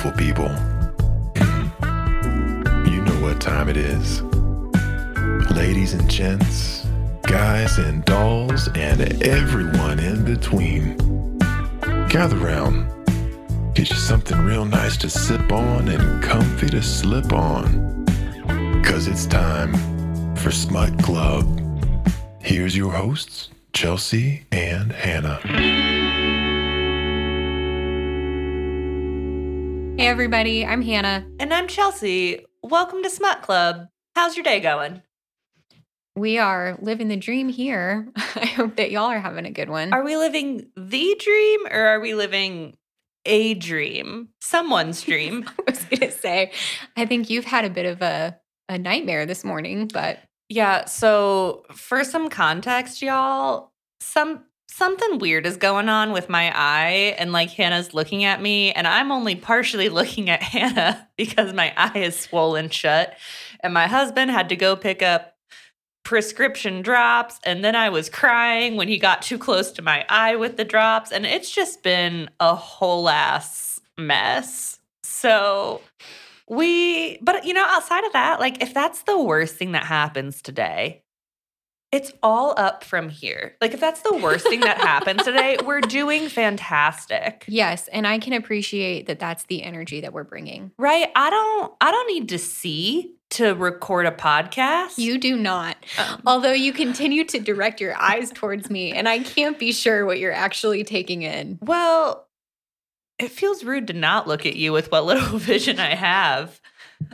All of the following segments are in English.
beautiful people. You know what time it is. Ladies and gents, guys and dolls, and everyone in between. Gather round. Get you something real nice to sip on and comfy to slip on. Cause it's time for Smut Club. Here's your hosts, Chelsea and Hannah. Hey everybody, I'm Hannah. And I'm Chelsea. Welcome to Smut Club. How's your day going? We are living the dream here. I hope that y'all are having a good one. Are we living the dream or are we living a dream? Someone's dream. I was gonna say, I think you've had a bit of a, a nightmare this morning, but yeah, so for some context, y'all, some something weird is going on with my eye and like Hannah's looking at me and I'm only partially looking at Hannah because my eye is swollen shut and my husband had to go pick up prescription drops and then I was crying when he got too close to my eye with the drops and it's just been a whole ass mess. So we but you know outside of that like if that's the worst thing that happens today it's all up from here. Like if that's the worst thing that happens today, we're doing fantastic. yes, and I can appreciate that that's the energy that we're bringing. Right? I don't I don't need to see to record a podcast. You do not. Um, Although you continue to direct your eyes towards me, and I can't be sure what you're actually taking in. well, it feels rude to not look at you with what little vision I have.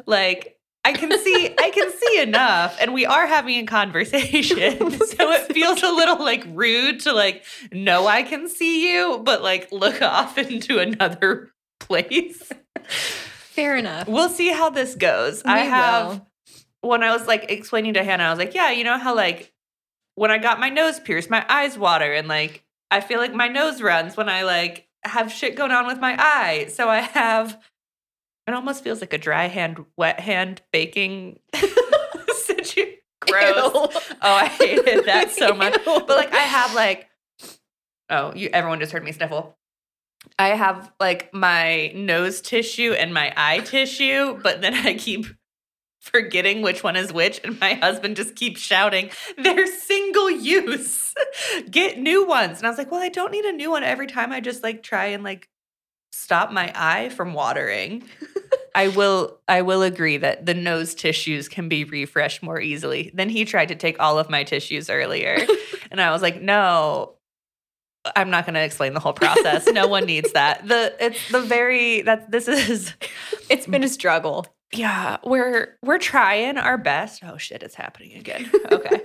Like I can see I can see enough and we are having a conversation. so it feels a little like rude to like know I can see you but like look off into another place. Fair enough. We'll see how this goes. We I have will. when I was like explaining to Hannah, I was like, yeah, you know how like when I got my nose pierced, my eyes water and like I feel like my nose runs when I like have shit going on with my eye. So I have it almost feels like a dry hand, wet hand baking situation. Gross. Ew. Oh, I hated that so much. Ew. But like I have like oh, you everyone just heard me sniffle. I have like my nose tissue and my eye tissue, but then I keep forgetting which one is which and my husband just keeps shouting, "They're single use. Get new ones." And I was like, "Well, I don't need a new one every time I just like try and like stop my eye from watering." I will I will agree that the nose tissues can be refreshed more easily. Then he tried to take all of my tissues earlier. and I was like, "No, I'm not going to explain the whole process. No one needs that. The it's the very that this is It's been a struggle. yeah, we're we're trying our best. Oh shit, it's happening again. Okay.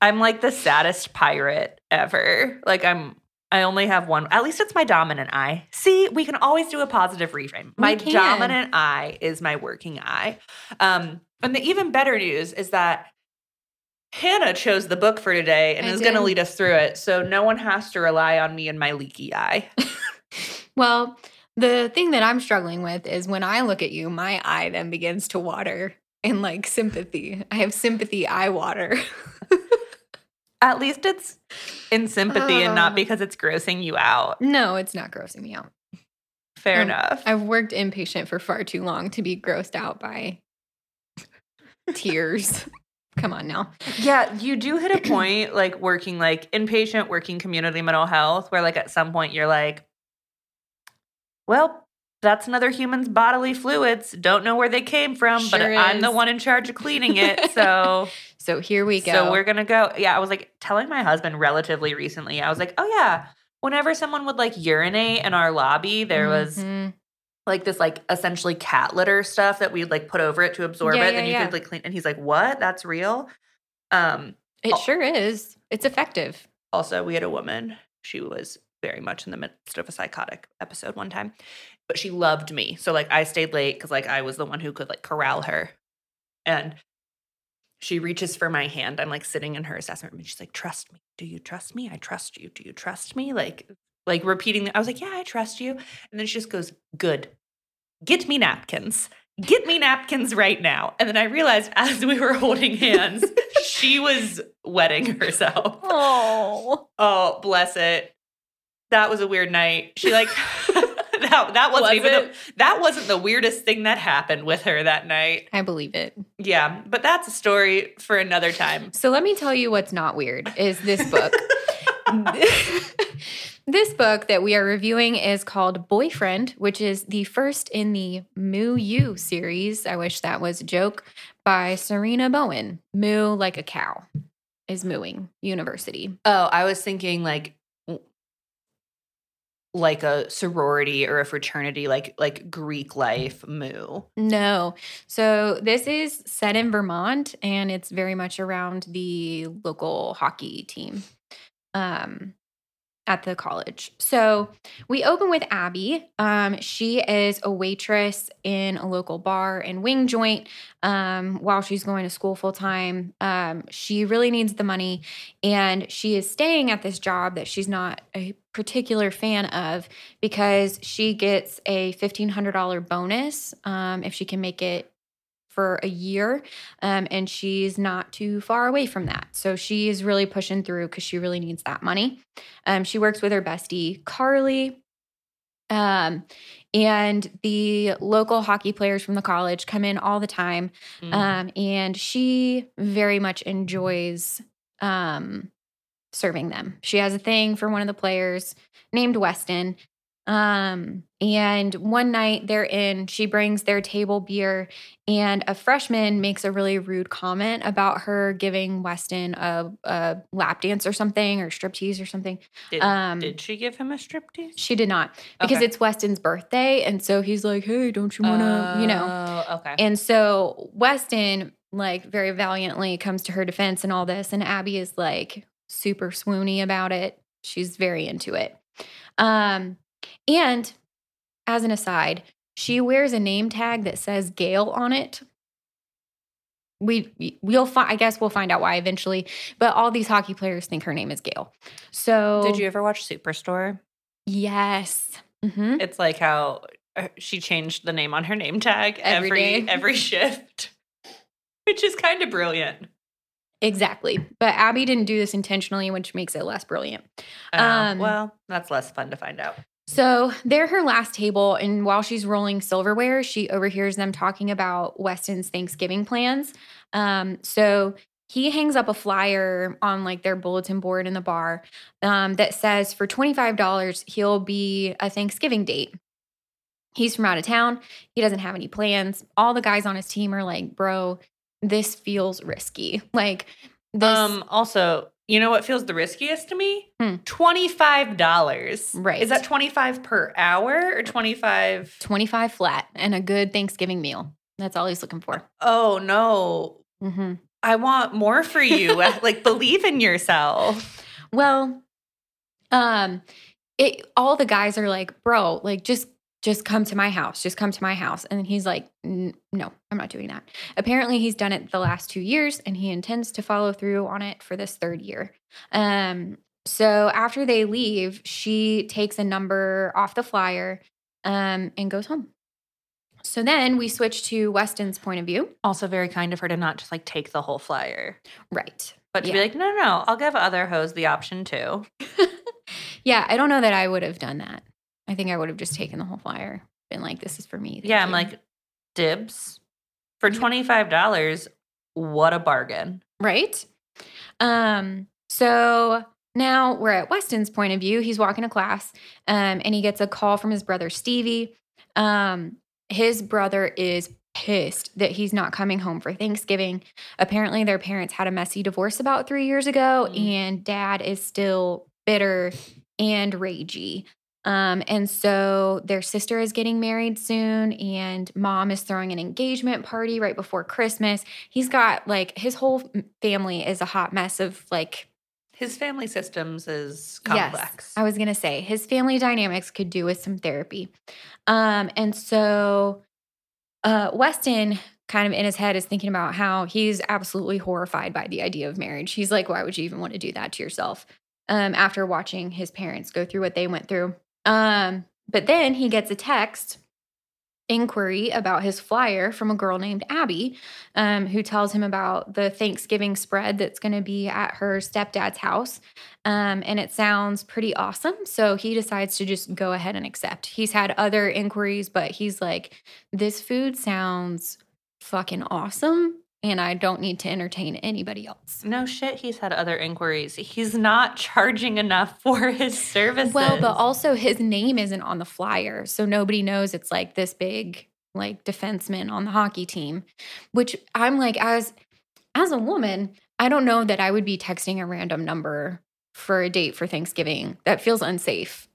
I'm like the saddest pirate ever. Like I'm I only have one. At least it's my dominant eye. See, we can always do a positive reframe. My dominant eye is my working eye. Um and the even better news is that Hannah chose the book for today and I is going to lead us through it. So no one has to rely on me and my leaky eye. Well, the thing that I'm struggling with is when I look at you, my eye then begins to water in like sympathy. I have sympathy eye water. At least it's in sympathy and Uh. not because it's grossing you out. no, it's not grossing me out. Fair Um, enough. I've worked inpatient for far too long to be grossed out by tears. Come on now. Yeah, you do hit a point like working like inpatient, working community mental health, where like at some point you're like, well, that's another human's bodily fluids. Don't know where they came from, but Sure I'm the one in charge of cleaning it. So, So here we go. so we're gonna go. Yeah, I was like telling my husband relatively recently. I was like, oh yeah, whenever someone would like urinate in our lobby, there was Mhm. like this like essentially cat litter stuff that we'd like put over it to absorb Yeah, it. yeah, then you yeah. could like clean. And he's like, what? That's real. Um. It sure is. It's effective. Also, we had a woman. She was very much in the midst of a psychotic episode one time, but she loved me. So like I stayed late because like I was the one who could like corral her, and she reaches for my hand. I'm like sitting in her assessment room, and she's like, "Trust me. Do you trust me? I trust you. Do you trust me?" Like like repeating. I was like, "Yeah, I trust you." And then she just goes, "Good. Get me napkins." Get me napkins right now. And then I realized as we were holding hands, she was wetting herself. Oh. Oh, bless it. That was a weird night. She like that, that wasn't Was even the, that wasn't the weirdest thing that happened with her that night. I believe it. Yeah, but that's a story for another time. So let me tell you what's not weird is this book. this book that we are reviewing is called Boyfriend, which is the first in the Moo U series. I wish that was a joke by Sarina Bowen. Moo like a cow is mooing university. Oh, I was thinking like like a sorority or a fraternity, like like Greek life moo. No. So this is set in Vermont and it's very much around the local hockey team um, at the college. So we open with Abby. Um, she is a waitress in a local bar and wing joint um, while she's going to school full time. Um, she really needs the money and she is staying at this job that she's not a particular fan of because she gets a $1,500 bonus um, if she can make it for a year. Um, and she's not too far away from that. So she is really pushing through because she really needs that money. Um, she works with her bestie, Carly. Um, and the local hockey players from the college come in all the time. Mm. Um, and she very much enjoys um, serving them. She has a thing for one of the players named Weston. Um, and one night they're in, she brings their table beer, and a freshman makes a really rude comment about her giving Weston a, a lap dance or something, or striptease or something. did, um, did she give him a striptease? She did not, because Okay. it's Weston's birthday. And so he's like, hey, don't you wanna, you know? Oh, okay. And so Weston, like, very valiantly comes to her defense and all this. And Abby is like super swoony about it. She's very into it. Um, and as an aside, she wears a name tag that says Gail on it. We we'll find I guess we'll find out why eventually, but all these hockey players think her name is Gail. So did you ever watch Superstore? Yes. hmm It's like how uh, she changed the name on her name tag Every every every shift, which is kind of brilliant. Exactly. But Abby didn't do this intentionally, which makes it less brilliant. Oh, Um, well, that's less fun to find out. So they're her last table, and while she's rolling silverware, she overhears them talking about Weston's Thanksgiving plans. Um, so he hangs up a flyer on like their bulletin board in the bar um, that says for $25, he'll be a Thanksgiving date. He's from out of town. He doesn't have any plans. All the guys on his team are like, bro, this feels risky. Like, this, Um. Also, you know what feels the riskiest to me? Hmm. Twenty five dollars. Right. Is that twenty five per hour or twenty five? 25 flat and a good Thanksgiving meal. That's all he's looking for. Oh no! hmm I want more for you. like believe in yourself. Well, um, it all the guys are like, bro, like just just come to my house, just come to my house, and he's like, no, I'm not doing that. Apparently, he's done it the last two years, and he intends to follow through on it for this third year. Um, so after they leave, she takes a number off the flyer, um, and goes home. So then we switch to Weston's point of view, Also, very kind of her to not just like take the whole flyer, right? but to be like, no, no, no, I'll give other hoes the option too. Yeah, I don't know that I would have done that. I think I would have just taken the whole flyer, been like, "This is for me." thank yeah, I'm you." like, dibs for twenty five dollars. What a bargain! right. Um. So now we're at Weston's point of view. He's walking to class, um, and he gets a call from his brother Stevie. Um, his brother is pissed that he's not coming home for Thanksgiving. Apparently, their parents had a messy divorce about three years ago, Mm. and dad is still bitter and ragey. Um, and so their sister is getting married soon, and mom is throwing an engagement party right before Christmas. He's got like his whole family is a hot mess of like, His family systems is Yes. complex. I was gonna say his family dynamics could do with some therapy. Um, and so uh, Weston kind of in his head is thinking about how he's absolutely horrified by the idea of marriage. He's like, why would you even want to do that to yourself? Um, after watching his parents go through what they went through. Um, but then he gets a text inquiry about his flyer from a girl named Abby, um, who tells him about the Thanksgiving spread that's going to be at her stepdad's house. Um, and it sounds pretty awesome. So he decides to just go ahead and accept. He's had other inquiries, but he's like, this food sounds fucking awesome. And I don't need to entertain anybody else. No shit, he's had other inquiries. He's not charging enough for his services. Well, but also his name isn't on the flyer. So nobody knows it's like this big like defenseman on the hockey team, which I'm like as as a woman, I don't know that I would be texting a random number for a date for Thanksgiving. That feels unsafe.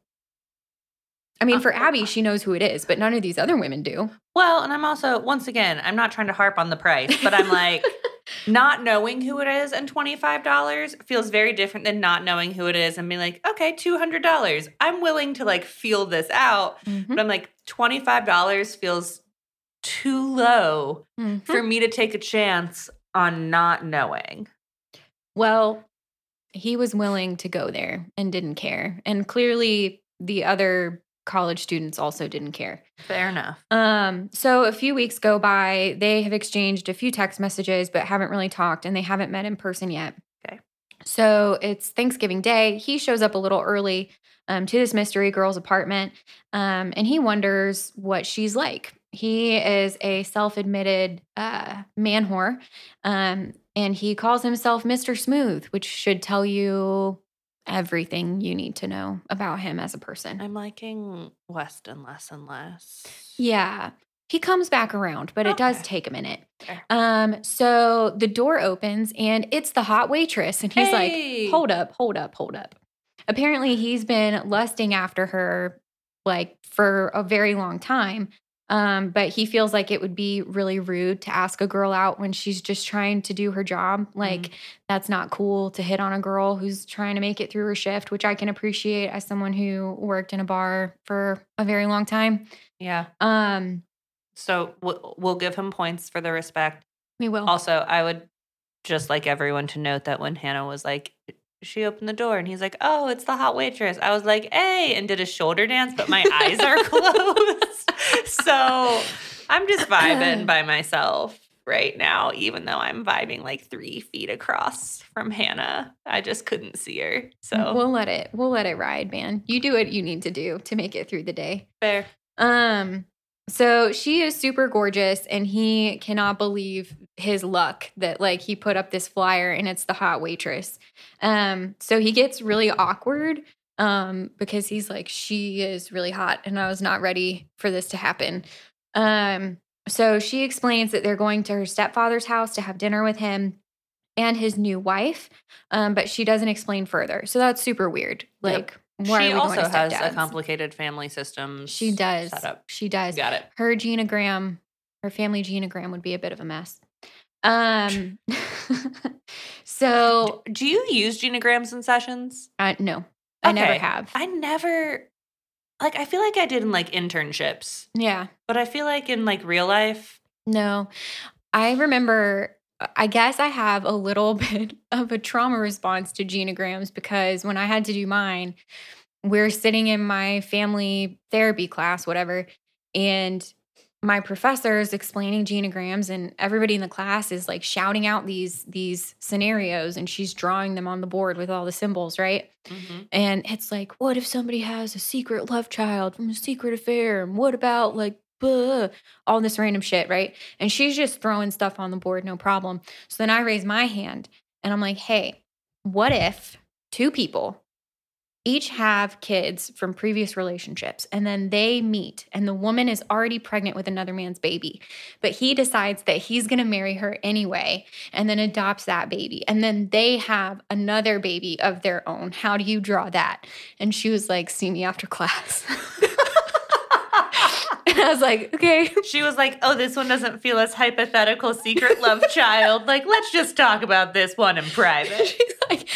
I mean, for Abby, she knows who it is, but none of these other women do. Well, and I'm also, once again, I'm not trying to harp on the price, but I'm like, not knowing who it is and $25 feels very different than not knowing who it is and being like, okay, $200. I'm willing to like feel this out. Mhm. But I'm like, $25 feels too low Mhm. for me to take a chance on not knowing. Well, he was willing to go there and didn't care. And clearly the other college students also didn't care. Fair enough. Um, so a few weeks go by. They have exchanged a few text messages, but haven't really talked, and they haven't met in person yet. Okay. So it's Thanksgiving Day. He shows up a little early um, to this mystery girl's apartment, um, and he wonders what she's like. He is a self-admitted uh, man whore, um, and he calls himself Mr. Smooth, which should tell you everything you need to know about him as a person. I'm liking Weston less and less. Yeah. He comes back around, but it does take a minute. Fair. Um, so the door opens and it's the hot waitress, and he's Hey! like, Hold up, hold up, hold up. Apparently, he's been lusting after her like for a very long time. Um, but he feels like it would be really rude to ask a girl out when she's just trying to do her job. Like, that's not cool to hit on a girl who's trying to make it through her shift, which I can appreciate as someone who worked in a bar for a very long time. Yeah. Um, So we'll, we'll give him points for the respect. we will. Also, I would just like everyone to note that when Hannah was like, she opened the door and he's like, oh, it's the hot waitress. I was like, hey, and did a shoulder dance, but my eyes are closed. so I'm just vibing by myself right now, even though I'm vibing like three feet across from Hannah. I just couldn't see her. So we'll let it we'll let it ride, man. You do what you need to do to make it through the day. fair. Um so she is super gorgeous and he cannot believe his luck that like he put up this flyer and it's the hot waitress. Um so he gets really awkward um because he's like she is really hot and I was not ready for this to happen. Um so she explains that they're going to her stepfather's house to have dinner with him and his new wife. Um but she doesn't explain further. So that's super weird. Yep. Why she also has a complicated family system. She does. Set up. She does. Got it. Her genogram, her family genogram would be a bit of a mess. Um so Do you use genograms in sessions? uh, no, I never have. I never like I feel like I did in like internships, yeah. but I feel like in like real life, No. I remember I guess I have a little bit of a trauma response to genograms because when I had to do mine, we're sitting in my family therapy class, whatever, and my professor is explaining genograms and everybody in the class is like shouting out these these scenarios and she's drawing them on the board with all the symbols, right? Mm-hmm. And it's like, what if somebody has a secret love child from a secret affair? And what about like all this random shit, right? And she's just throwing stuff on the board, no problem. So then I raise my hand and I'm like, hey, what if two people each have kids from previous relationships and then they meet and the woman is already pregnant with another man's baby but he decides that he's going to marry her anyway and then adopts that baby and then they have another baby of their own how do you draw that and she was like see me after class and i was like okay She was like, "Oh, this one doesn't feel as hypothetical secret love child. Like, let's just talk about this one in private." she's like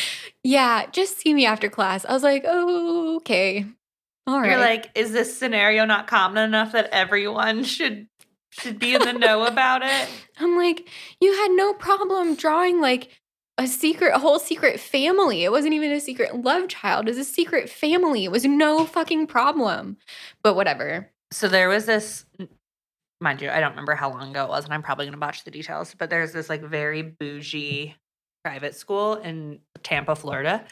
yeah just see me after class i was like oh okay all right You're like, "Is this scenario not common enough that everyone should should be in the know about it?" I'm like, you had no problem drawing like a secret, a whole secret family. It wasn't even a secret love child. It was a secret family. It was no fucking problem. But whatever. So there was this mind you, I don't remember how long ago it was, and I'm probably gonna botch the details, but there's this like very bougie private school in Tampa, Florida.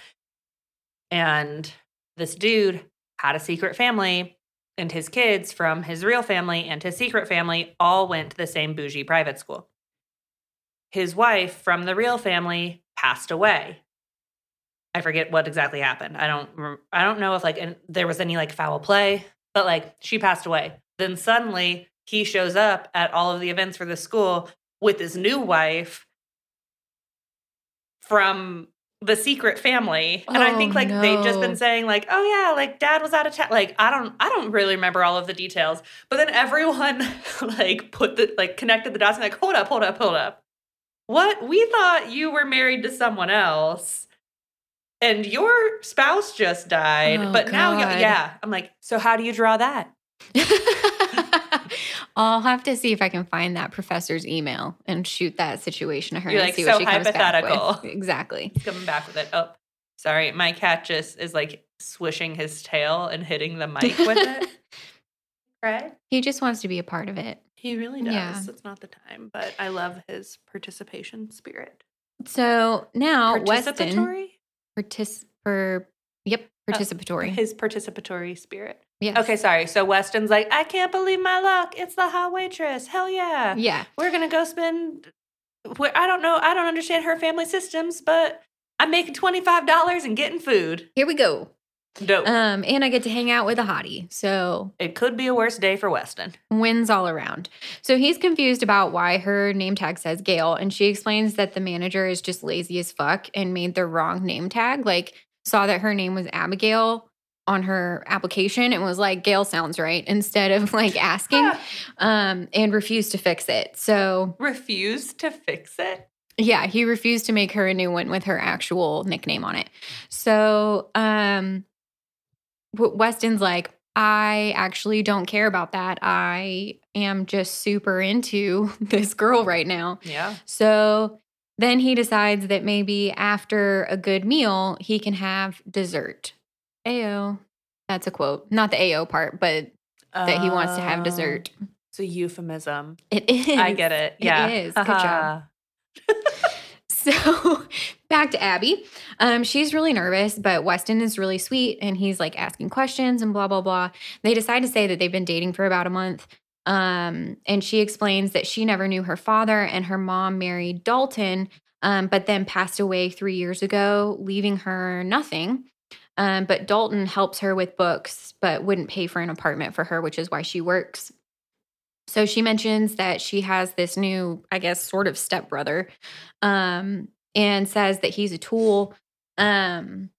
And this dude had a secret family, and his kids from his real family and his secret family all went to the same bougie private school. His wife from the real family passed away. I forget what exactly happened. I don't I don't know if like and there was any like foul play, but like she passed away. Then suddenly he shows up at all of the events for the school with his new wife from the secret family. And i think Oh, like they've just been saying like oh yeah like dad was out of town. Like i don't i don't really remember all of the details. But then everyone like put the like connected the dots and like hold up hold up hold up. What? We thought you were married to someone else and your spouse just died Oh, but now God. you yeah i'm like so how do you draw that I'll have to see if I can find that professor's email and shoot that situation to her You're and like, see so what she comes back with. hypothetical. Exactly. coming back with it. Oh, sorry. My cat just is like swishing his tail and hitting the mic with it. Right? He just wants to be a part of it. He really does. Yeah. It's not the time, but I love his participation spirit. So now Weston? Partic- per, yep, uh, participatory. His participatory spirit. yes. Okay, sorry. So Weston's like, I can't believe my luck. It's the hot waitress. Hell yeah. Yeah. We're going to go spend. Where I don't know. I don't understand her family systems, but I'm making $25 and getting food. Here we go. Dope. Um, and I get to hang out with a hottie. So it could be a worse day for Weston. wins all around. So he's confused about why her name tag says Gail, and she explains that the manager is just lazy as fuck and made the wrong name tag. Like, saw that her name was Abigail on her application and was like, Gail sounds right, instead of like asking, um, and refused to fix it. So, refused to fix it. yeah, he refused to make her a new one with her actual nickname on it. So, um, Weston's like, I actually don't care about that. I am just super into this girl right now. Yeah. So then he decides that maybe after a good meal, he can have dessert. Ayo. That's a quote. Not the AO part, but that he wants to have oh. dessert. It's a euphemism. It is. I get it. It Yeah. is. Good job. So back to Abby. Um, she's really nervous, but Weston is really sweet and he's like asking questions and blah, blah, blah. They decide to say that they've been dating for about a month. Um, and she explains that she never knew her father and her mom married Dalton, um, but then passed away three years ago, leaving her nothing. Um, but Dalton helps her with books, but wouldn't pay for an apartment for her, which is why she works. So she mentions that she has this new, I guess, sort of stepbrother, um, and says that he's a tool. Um,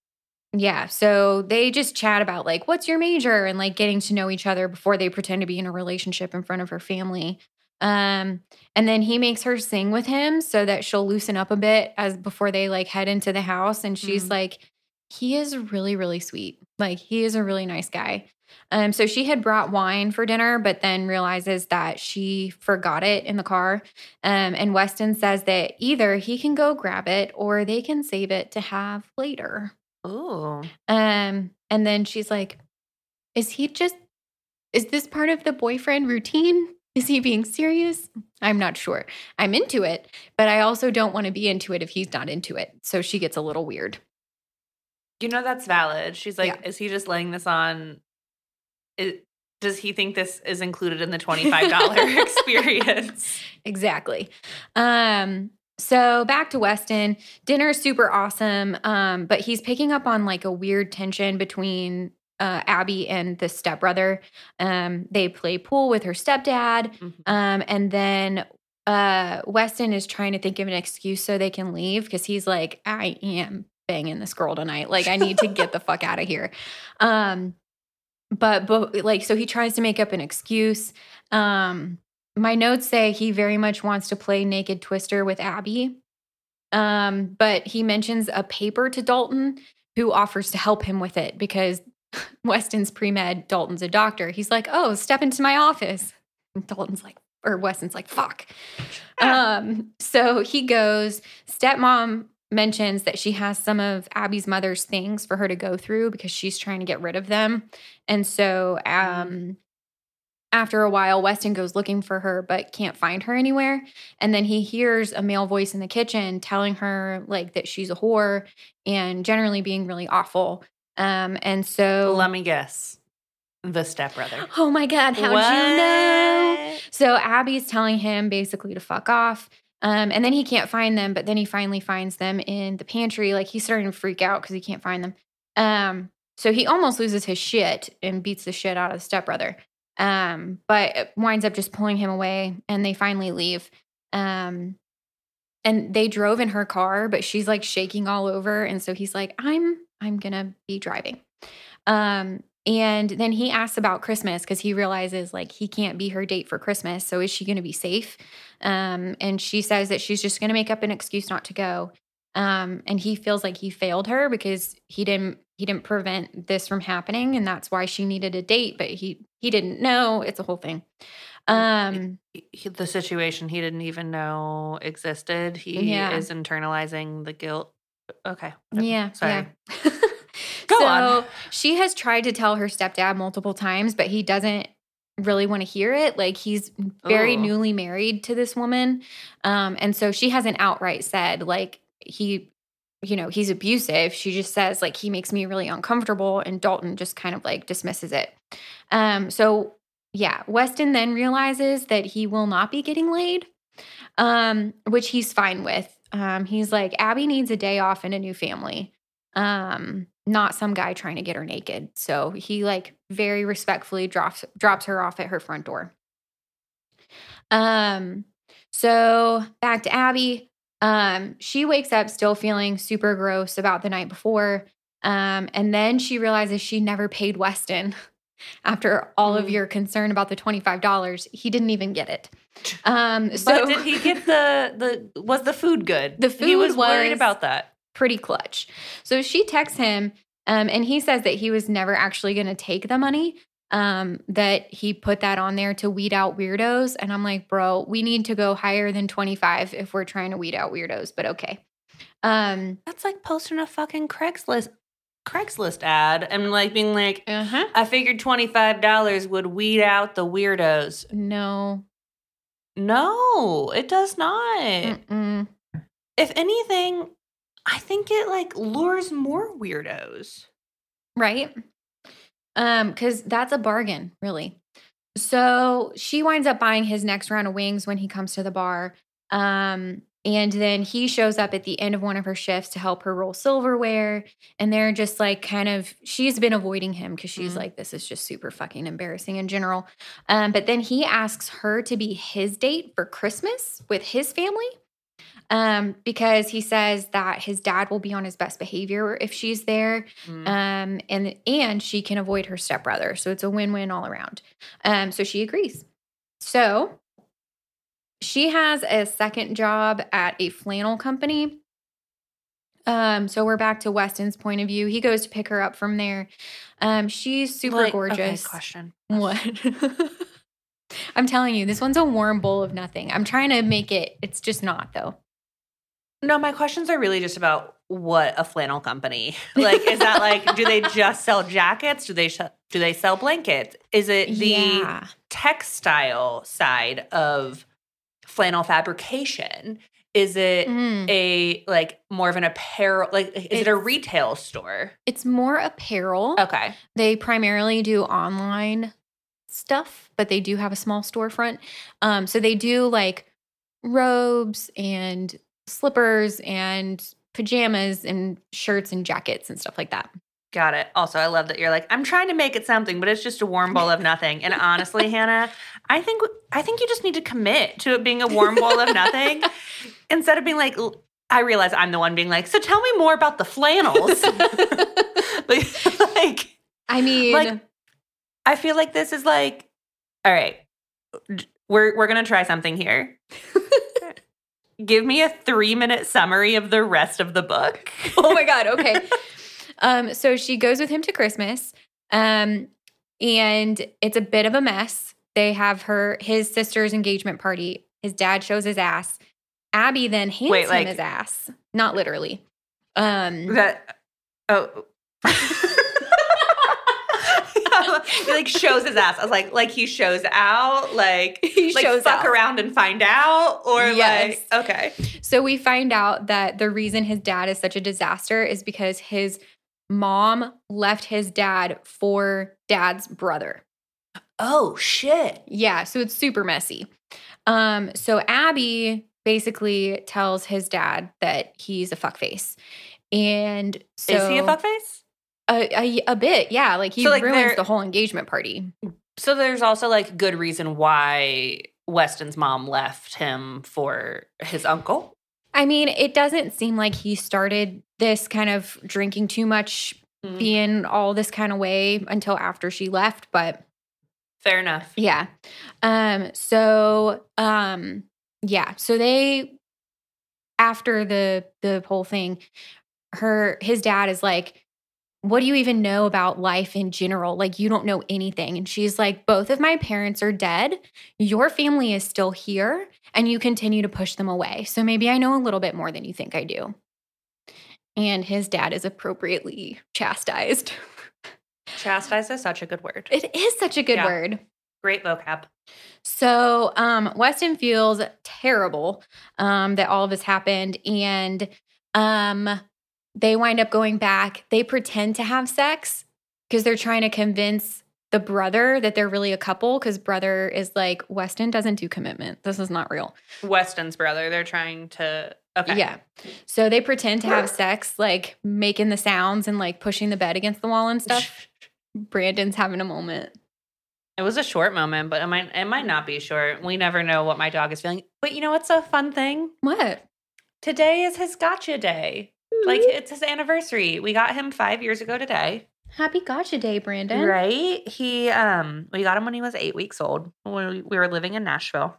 yeah, so they just chat about like, what's your major, and like getting to know each other before they pretend to be in a relationship in front of her family. Um, and then he makes her sing with him so that she'll loosen up a bit as before they like head into the house. And she's Mhm. like, he is really, really sweet. Like he is a really nice guy. Um, so she had brought wine for dinner, but then realizes that she forgot it in the car. Um, and Weston says that either he can go grab it or they can save it to have later. Ooh. Um, and then she's like, Is he just, is this part of the boyfriend routine? Is he being serious? I'm not sure. I'm into it, but I also don't want to be into it if he's not into it. So she gets a little weird. You know that's valid. She's like, Yeah. is he just laying this on? Is, does he think this is included in the twenty-five dollar experience? Exactly. Um, so back to Weston. Dinner's super awesome. Um, but he's picking up on like a weird tension between uh, Abby and the stepbrother. Um, they play pool with her stepdad. Mhm. Um, and then uh, Weston is trying to think of an excuse so they can leave because he's like, I am banging this girl tonight. Like, I need to get the fuck out of here. Um, but but like, so he tries to make up an excuse. Um, my notes say he very much wants to play naked twister with Abby. Um, but he mentions a paper to Dalton who offers to help him with it because Weston's pre med, Dalton's a doctor. He's like, oh, step into my office. And Dalton's like, or Weston's like, fuck. um, so he goes, stepmom mentions that she has some of Abby's mother's things for her to go through because she's trying to get rid of them. And so um after a while, Weston goes looking for her but can't find her anywhere. And then he hears a male voice in the kitchen telling her like that she's a whore and generally being really awful. Um, and so Let me guess. The stepbrother. Oh my God, how'd you know? So Abby's telling him basically to fuck off. Um, and then he can't find them, but then he finally finds them in the pantry. Like he's starting to freak out because he can't find them. Um, so he almost loses his shit and beats the shit out of the stepbrother. Um, but winds up just pulling him away and they finally leave. Um, and they drove in her car, but she's like shaking all over. And so he's like, I'm I'm gonna be driving. Um, and then he asks about Christmas because he realizes like he can't be her date for Christmas. So is she going to be safe? Um, and she says that she's just going to make up an excuse not to go. Um, and he feels like he failed her because he didn't he didn't prevent this from happening, and that's why she needed a date. But he he didn't know. It's a whole thing. Um, He- the situation he didn't even know existed. He Yeah. is internalizing the guilt. Okay. Yeah. Sorry. Yeah. Go so on. she has tried to tell her stepdad multiple times, but he doesn't really want to hear it. Like he's very Ugh. newly married to this woman. Um, and so she hasn't outright said, like, he, you know, he's abusive. She just says, like, he makes me really uncomfortable. And Dalton just kind of like dismisses it. Um, so yeah, Weston then realizes that he will not be getting laid, um, which he's fine with. Um, he's like, Abby needs a day off and a new family um not some guy trying to get her naked so he like very respectfully drops drops her off at her front door um so back to abby um she wakes up still feeling super gross about the night before um and then she realizes she never paid weston after all of Mm. your concern about the $25 he didn't even get it um so but did he get the the was the food good? The food he was, food worried about that. Pretty clutch. So she texts him, um, and he says that he was never actually going to take the money. Um, that he put that on there to weed out weirdos, and I'm like, bro, we need to go higher than 25 if we're trying to weed out weirdos. But okay. Um, That's like posting a fucking Craigslist Craigslist ad and like being like, uh-huh. I figured twenty five dollars would weed out the weirdos. No. No, it does not. Mm-mm. If anything, I think it like lures more weirdos. right? Um, because that's a bargain, really. So she winds up buying his next round of wings when he comes to the bar. Um, and then he shows up at the end of one of her shifts to help her roll silverware. And they're just like kind of she's been avoiding him because she's Mhm. like, this is just super fucking embarrassing in general. Um, but then he asks her to be his date for Christmas with his family um, because he says that his dad will be on his best behavior if she's there, Mm. um, and and she can avoid her stepbrother. So it's a win-win all around. Um, so she agrees. So she has a second job at a flannel company. Um, so we're back to Weston's point of view. He goes to pick her up from there. Um, she's super Like- okay, gorgeous. question. What? I'm telling you, this one's a warm bowl of nothing. I'm trying to make it. It's just not though. No, my questions are really just about what a flannel company. Like, is that like, do they just sell jackets? Do they sh- do they sell blankets? Is it the yeah. textile side of flannel fabrication? Is it Mm. a like more of an apparel? Like, is it a retail store? It's more apparel. Okay, They primarily do online stuff, but they do have a small storefront. Um, so they do like robes and slippers and pajamas and shirts and jackets and stuff like that. got it. Also, I love that you're like, I'm trying to make it something, but it's just a warm bowl of nothing. And honestly, Hannah, I think I think you just need to commit to it being a warm bowl of nothing instead of being like. I realize I'm the one being like, so tell me more about the flannels. like, like, I mean, Like- I feel like this is like, all right, we're we're gonna try something here. Give me a three minute summary of the rest of the book. oh my god okay. Um so she goes with him to christmas um and it's a bit of a mess. They have her his sister's engagement party. His dad shows his ass. Abby then hands Wait, him like- his ass. Not literally. Um That oh. he like shows his ass. I was like, like he shows out, like He like shows fuck out. around and find out, or Yes. like okay, So we find out that the reason his dad is such a disaster is because his mom left his dad for dad's brother. oh shit, Yeah, so it's super messy. Um, so Abby basically tells his dad that he's a fuckface. And so is he a fuckface? A, a, a bit, yeah. Like he So, like, ruins the whole engagement party. So there's also like good reason why Weston's mom left him for his uncle. I mean, it doesn't seem like he started this kind of drinking too much, Mm. being all this kind of way until after she left, but Fair enough. Yeah. Um so um yeah, so they after the the whole thing her his dad is like what do you even know about life in general? Like you don't know anything. And she's like both of my parents are dead. Your family is still here and you continue to push them away. So maybe I know a little bit more than you think I do. And his dad is appropriately chastised. Chastised is such a good word. It is such a good Yeah. word. Great vocab. So um, Weston feels terrible um, that all of this happened, and um, they wind up going back. They pretend to have sex because they're trying to convince the brother that they're really a couple. Because brother is like Weston doesn't do commitment. This is not real. Weston's brother. They're trying to. Okay. Yeah. So they pretend to have sex, like making the sounds and like pushing the bed against the wall and stuff. Brandon's having a moment. It was a short moment, but it might it might not be short. We never know what my dog is feeling. But you know what's a fun thing? What? Today is his gotcha day. Like it's his anniversary. We got him five years ago today. Happy Gotcha Day, Brandon. Right? He um we got him when he was eight weeks old. When we, we were living in Nashville.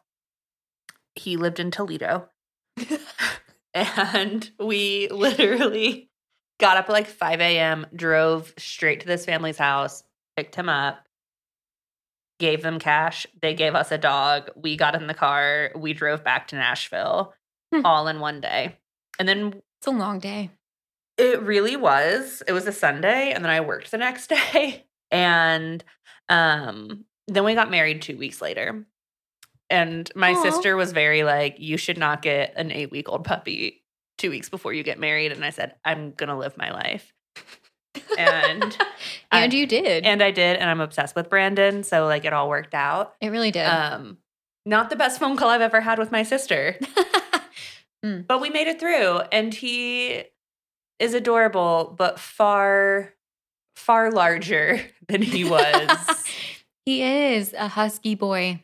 He lived in Toledo. and we literally got up at like 5 a.m., drove straight to this family's house, picked him up, gave them cash. They gave us a dog. We got in the car. We drove back to Nashville Hmm. all in one day. And then It's a long day. it really was. It was a Sunday, and then I worked the next day. And um, then we got married two weeks later. And my Aw. sister was very like, You should not get an eight week old puppy two weeks before you get married. And I said, I'm going to live my life. And I- and you did. and I did. And I'm obsessed with Brandon. So, like, it all worked out. it really did. Um, not the best phone call I've ever had with my sister. Mm. but we made it through and he is adorable but far far larger than he was he is a husky boy.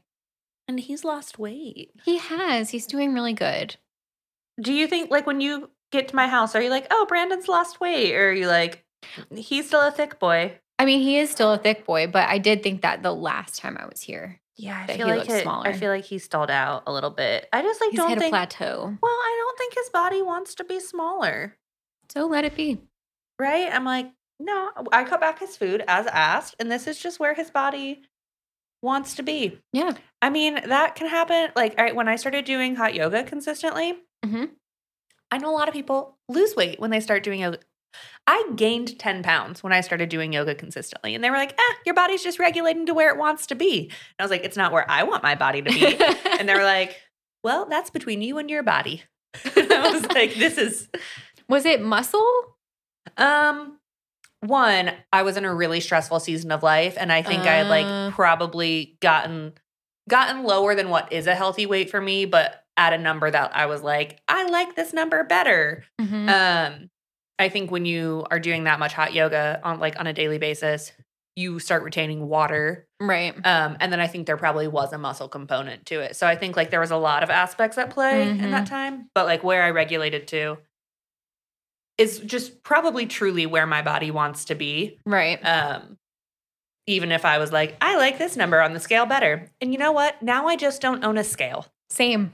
and he's lost weight He has. He's doing really good. do you think like when you get to my house are you like oh brandon's lost weight or are you like he's still a thick boy I mean, he is still a thick boy, but I did think that the last time I was here. Yeah i feel like it, i feel like he stalled out a little bit i just like He's don't hit a think plateau. well i don't think his body wants to be smaller So let it be. right i'm like no i cut back his food as asked and this is just where his body wants to be Yeah. I mean, that can happen. Like, all right, when I started doing hot yoga consistently, Mhm. I know a lot of people lose weight when they start doing. I gained 10 pounds when I started doing yoga consistently. And they were like, ah, your body's just regulating to where it wants to be. And I was like, it's not where I want my body to be. and they were like, well, that's between you and your body. and I was like, this is was it muscle? um one, I was in a really stressful season of life and I think I had Uh. like probably gotten gotten lower than what is a healthy weight for me, but at a number that I was like, I like this number better. Mhm. Um I think when you are doing that much hot yoga on like on a daily basis, you start retaining water. right. Um and then I think there probably was a muscle component to it. So I think like there was a lot of aspects at play in that time, but like where I regulated to is just probably truly where my body wants to be. Right. Um, even if I was like, I like this number on the scale better. And you know what? Now I just don't own a scale. Same.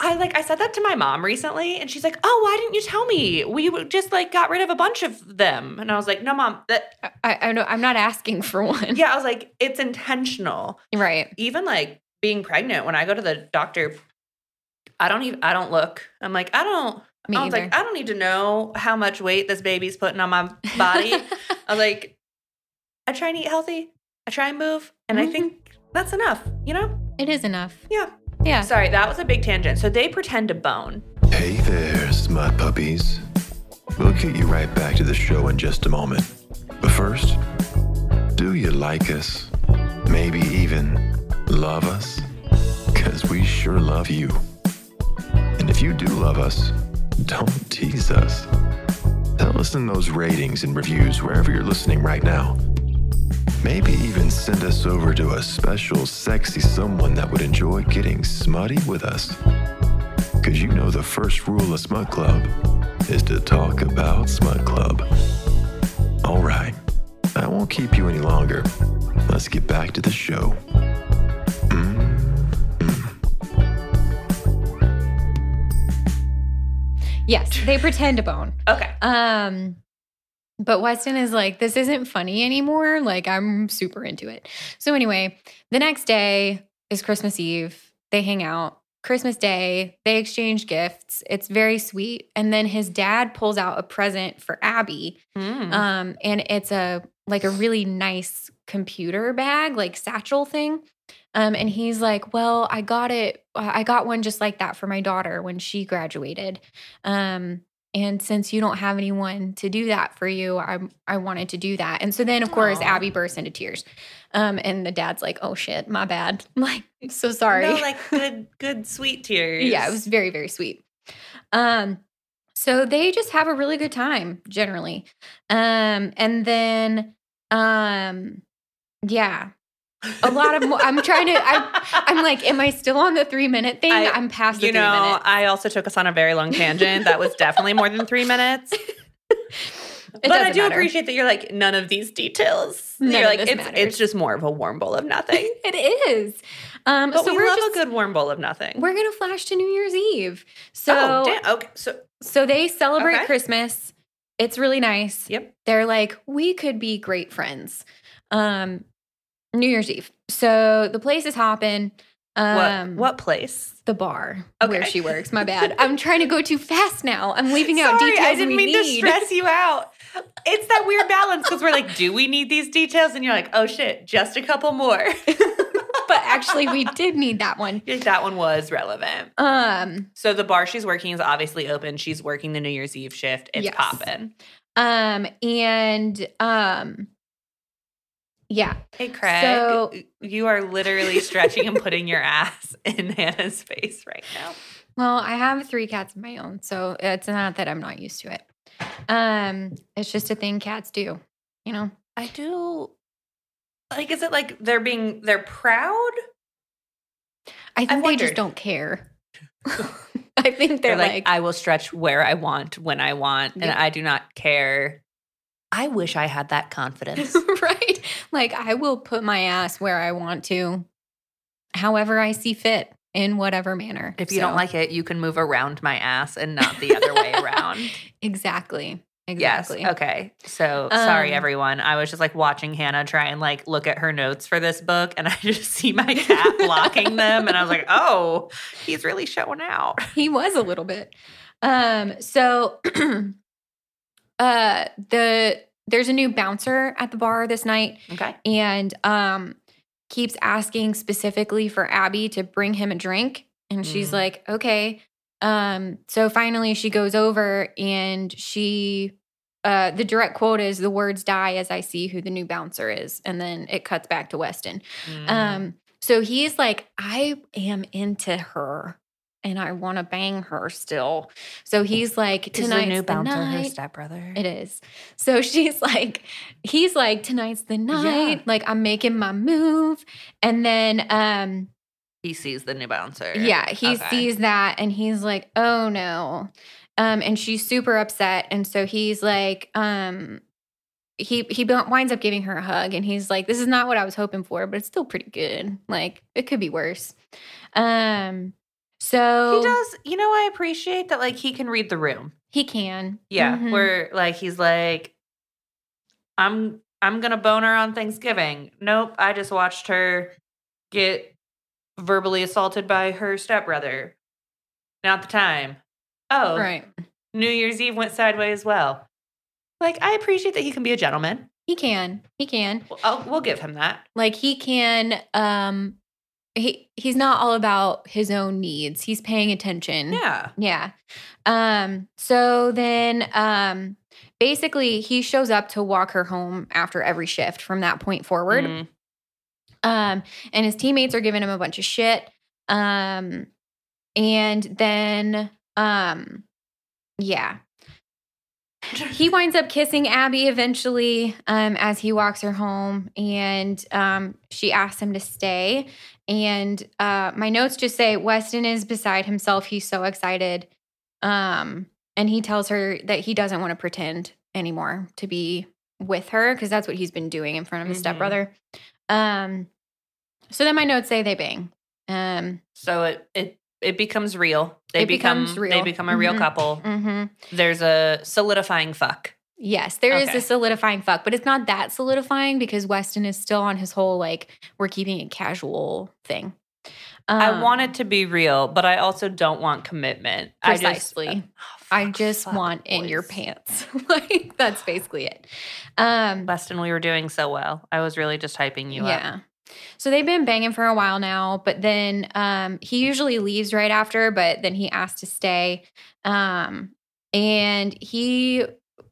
I like I said that to my mom recently, and she's like, "Oh, why didn't you tell me? We just like got rid of a bunch of them." And I was like, "No, mom, that I, I know I'm not asking for one. yeah." I was like, "It's intentional." Right. Even like being pregnant, when I go to the doctor, I don't even I don't look. I'm like, I don't. Me I was either. like, I don't need to know how much weight this baby's putting on my body. I was like, I try and eat healthy. I try and move, and I Mhm. think that's enough. You know? It is enough. Yeah. Yeah. Sorry, that was a big tangent. So they pretend to bone. Hey there, smut puppies. We'll get you right back to the show in just a moment. But first, do you like us? Maybe even love us? Because we sure love you. And if you do love us, don't tease us. Tell us in those ratings and reviews wherever you're listening right now. Maybe even send us over to a special, sexy someone that would enjoy getting smutty with us. Because you know the first rule of Smut Club is to talk about Smut Club. All right, I won't keep you any longer. Let's get back to the show. Yes, they pretend to bone. Okay. Um, but Weston is like, this isn't funny anymore. Like, I'm super into it. So, anyway, the next day is Christmas Eve. They hang out. Christmas Day, they exchange gifts. It's very sweet. And then his dad pulls out a present for Abby. Mm. Um, and it's a like a really nice computer bag, like satchel thing. Um, and he's like, Well, I got it. I got one just like that for my daughter when she graduated. Um, and since you don't have anyone to do that for you, I I wanted to do that. And so then of course. Abby bursts into tears. Um, and the dad's like, Oh shit, my bad. I'm Like, so sorry. No, like good, good, sweet tears. Yeah, it was very, very sweet. Um, so they just have a really good time generally. Um, and then um yeah. A lot of mo- I'm trying to I I'm like, am I still on the three minute thing? I- am past You know, minutes. I also took us on a very long tangent. That was definitely more than three minutes. But I do matter. appreciate that you're like none of these details. None you're like it's matters. it's just more of a warm bowl of nothing. It is. Um But so we we're love just, a good warm bowl of nothing. we're gonna flash to New Year's Eve. So oh, damn. okay. So so they celebrate Okay. Christmas. It's really nice. yep. they're like, we could be great friends. Um, New Year's Eve. So the place is hopping. Um, what what place? The bar where she works. My bad. I'm trying to go too fast now. I'm leaving out Sorry, details I didn't mean need. to stress you out. It's that weird balance because we're like, do we need these details? And you're like, oh shit, just a couple more. but actually, we did need that one. That one was relevant. Um, So the bar she's working is obviously open. She's working the New Year's Eve shift. It's Yes. popping. um, and um, yeah. Hey Craig, So- you are literally stretching and putting your ass in Hannah's face right now. Well, I have three cats of my own, so it's not that I'm not used to it. Um, it's just a thing cats do, you know. I do. Like, is it like they're being they're proud? I think they just don't care. I think They're, they're, like, like, I will stretch where I want when I want, and Yeah. I do not care. I wish I had that confidence. right? Like I will put my ass where I want to, however I see fit, in whatever manner. if you don't like it, you can move around my ass and not the other way around. exactly, exactly. Yes. Okay. So sorry, Um, everyone. I was just like watching Hannah try and like look at her notes for this book, and I just see my cat blocking them, and I was like, oh, he's really showing out. He was a little bit. Um, so uh the there's a new bouncer at the bar this night Okay. and um keeps asking specifically for Abby to bring him a drink and she's Mm. like okay um so finally she goes over and she uh the direct quote is the words die as I see who the new bouncer is and then it cuts back to Weston Mm. um so he's like I am into her and I want to bang her still so he's like tonight's the new bouncer her night. stepbrother? It is. So she's like, he's like, tonight's the night. Like I'm making my move. And then um, He sees the new bouncer. yeah, he Okay. sees that and he's like, oh no. Um, and she's super upset. And so he's like, um, he he winds up giving her a hug and he's like, this is not what I was hoping for, but it's still pretty good. Like it could be worse. Um, so He does. You know, I appreciate that. Like he can read the room. He can. Yeah. Mhm. Where like he's like, I'm I'm gonna bone her on Thanksgiving. Nope. I just watched her get verbally assaulted by her stepbrother. Not the time. Oh, right. New Year's Eve went sideways as well. Like, I appreciate that he can be a gentleman. He can. He can. Well, I'll, we'll give him that. Like he can um he he's not all about his own needs. He's paying attention. Yeah. Yeah. Um so then um basically he shows up to walk her home after every shift from that point forward. Mm. Um and his teammates are giving him a bunch of shit. Um and then um yeah. He winds up kissing Abby eventually um, as he walks her home, and um, she asks him to stay. And uh, my notes just say Weston is beside himself. He's so excited. Um, and he tells her that he doesn't want to pretend anymore to be with her because that's what he's been doing in front of his Mhm. stepbrother. Um, so then my notes say they bang. Um, So it it it becomes real. They It become real. they become a real Mhm. couple. mhm. There's a solidifying fuck. Yes, there is Okay. a solidifying fuck, but it's not that solidifying because Weston is still on his whole like we're keeping it casual thing. I Um, want it to be real, but I also don't want commitment. precisely. I just, I Oh, just fuck, want in your pants. like that's basically it. Um Weston, we were doing so well. I was really just hyping you up. So they've been banging for a while now, but then um he usually leaves right after, but then he asked to stay. Um and he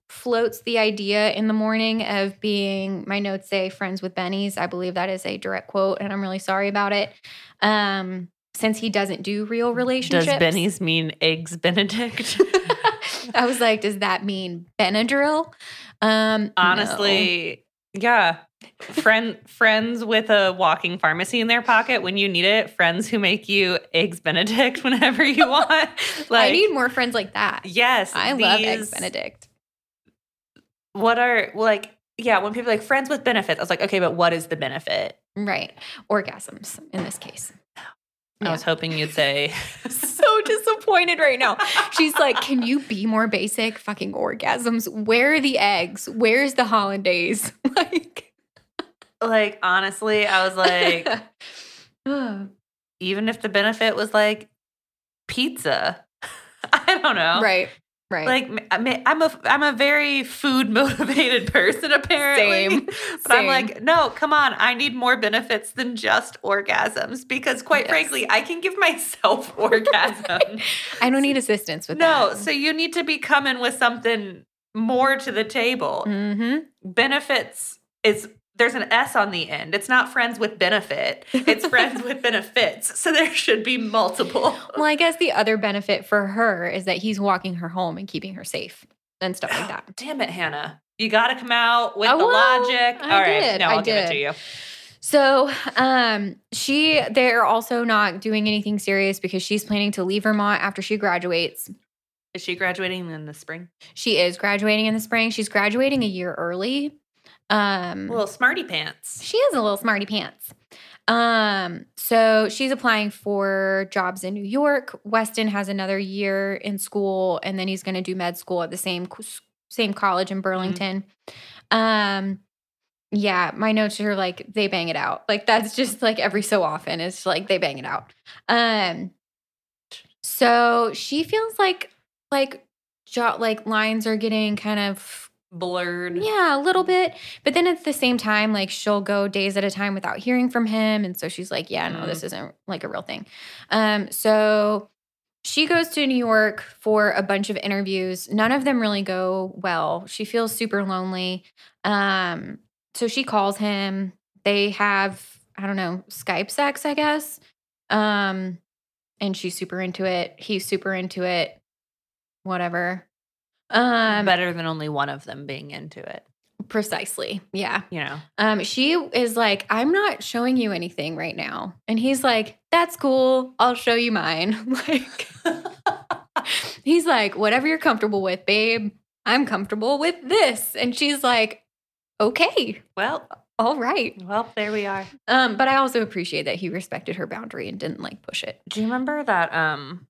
floats the idea in the morning of being my notes say friends with Benny's. I believe that is a direct quote and I'm really sorry about it. Um since he doesn't do real relationships. Does Benny's mean eggs Benedict? I was like, does that mean Benadryl? Um, no. Honestly, yeah. Friend friends with a walking pharmacy in their pocket when you need it. Friends who make you eggs Benedict whenever you want. Like I need more friends like that. yes, I love eggs Benedict. What are like yeah? When people are like friends with benefits, I was like, okay, but what is the benefit? Right. Orgasms in this case. I was hoping you'd say so disappointed right now. She's like, Can you be more basic? Fucking orgasms. Where are the eggs? Where's the hollandaise? Like, like honestly, I was like, even if the benefit was like pizza, I don't know. Right. Right. Like m- I mean, I'm a I'm a very food motivated person apparently. Same. But I'm like, no, come on. I need more benefits than just orgasms because quite Yes. frankly, I can give myself orgasms. I don't need assistance with no, that. No, so you need to be coming with something more to the table. Mm-hmm. Benefits is there's an S on the end. It's not friends with benefit. It's friends with benefits. So there should be multiple. Well, I guess the other benefit for her is that he's walking her home and keeping her safe and stuff like that. Damn it, Hannah. You got to come out with Oh, the well, logic. I All right. did, No, I I'll give it to you. So, um, she they're also not doing anything serious because she's planning to leave Vermont after she graduates. Is she graduating in the spring? She is graduating in the spring. She's graduating a year early. Um, Little smarty pants. she is a little smarty pants. Um, so she's applying for jobs in New York. Weston has another year in school, and then he's going to do med school at the same same college in Burlington. Um, yeah, my notes are like they bang it out. Like that's just like every so often, it's like they bang it out. Um, so she feels like like jo- like lines are getting kind of Blurred. yeah, a little bit. But then at the same time, like she'll go days at a time without hearing from him. And so she's like, yeah, no, Mm. this isn't like a real thing. Um, so she goes to New York for a bunch of interviews. None of them really go well. She feels super lonely. Um, so she calls him. They have, I don't know, Skype sex, I guess. Um, and she's super into it. He's super into it. Whatever. Um, Better than only one of them being into it. Precisely. Yeah. You know. Um, she is like, I'm not showing you anything right now. And he's like, That's cool. I'll show you mine. like, he's like, Whatever you're comfortable with, babe. I'm comfortable with this. And she's like, Okay, well, all right. well, there we are. Um, but I also appreciate that he respected her boundary and didn't like push it. Do you remember that um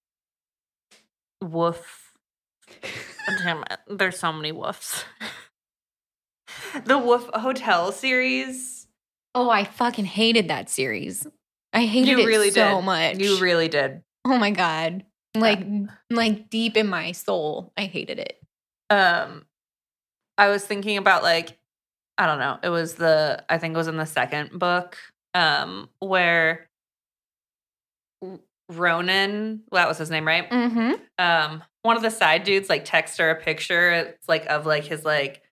woof? Damn it. There's so many woofs. the Woof Hotel series. Oh, I fucking hated that series. I hated You it really so did. much. You really did. oh my God. Like, like deep in my soul, I hated it. Um I was thinking about like I don't know. It was the I think it was in the second book um where Ronan, well, that was his name, right? Mm-hmm. Um one of the side dudes like texts her a picture it's like of like his like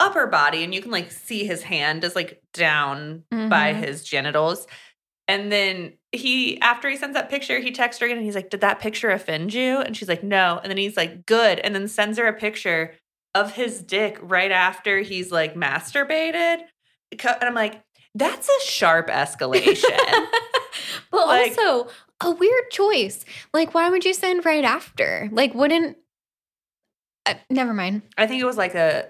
upper body and you can like see his hand is like down by Mhm. his genitals. And then he after he sends that picture, he texts her again and he's like, "Did that picture offend you?" And she's like, "No." And then he's like, "Good." And then sends her a picture of his dick right after he's like masturbated. And I'm like, that's a sharp escalation. but Like- also a weird choice. Like, why would you send right after? Like, wouldn't? Uh, never mind. I think it was like a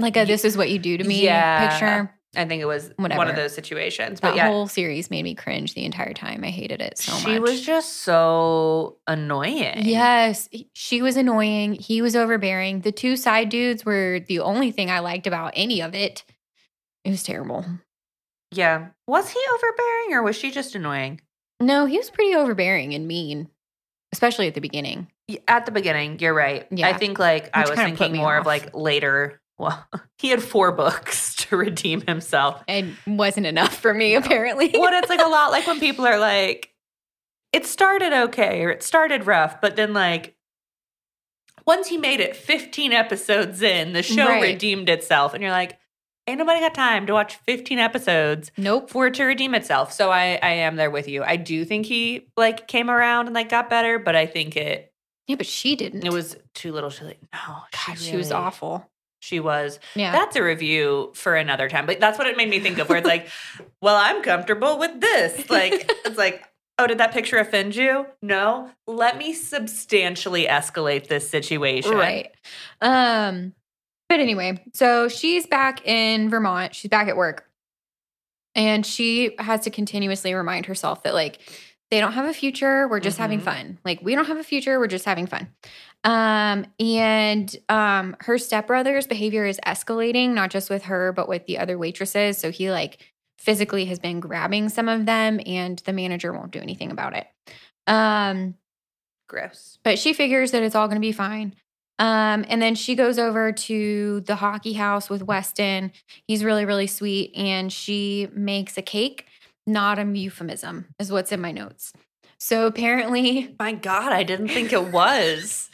Like a "this is what you do to me" Yeah. picture. I think it was one of those situations. That But yeah, whole series made me cringe the entire time. I hated it so she much. She was just so annoying. Yes, she was annoying. He was overbearing. The two side dudes were the only thing I liked about any of it. It was terrible. Yeah. Was he overbearing or was she just annoying? No, he was pretty overbearing and mean, especially at the beginning. At the beginning, you're right. Yeah. I think like I was thinking me more of like later. Well, he had four books to redeem himself. And wasn't enough for me, apparently. What it's like a lot like when people are like, it started okay or it started rough, but then like once he made it 15 episodes in, the show Right. redeemed itself. And you're like, ain't nobody got time to watch 15 episodes Nope. for it to redeem itself. So I, I am there with you. I do think he like came around and like got better, but I think it Yeah, but she didn't. it was too little too late. No, God, she was awful. She was. Yeah. That's a review for another time. But that's what it made me think of, where it's like, well, I'm comfortable with this. Like, it's like, oh, did that picture offend you? No. Let me substantially escalate this situation. Right. Um, but anyway, so she's back in Vermont. She's back at work. And she has to continuously remind herself that like they don't have a future, we're just having Mhm. fun. Like we don't have a future, we're just having fun. Um, and um her stepbrother's behavior is escalating, not just with her, but with the other waitresses. So he like physically has been grabbing some of them and the manager won't do anything about it. Um Gross. but she figures that it's all going to be fine. Um, and then she goes over to the hockey house with Weston. He's really, really sweet. And she makes a cake, not a euphemism, is what's in my notes. So apparently, My God, I didn't think it was.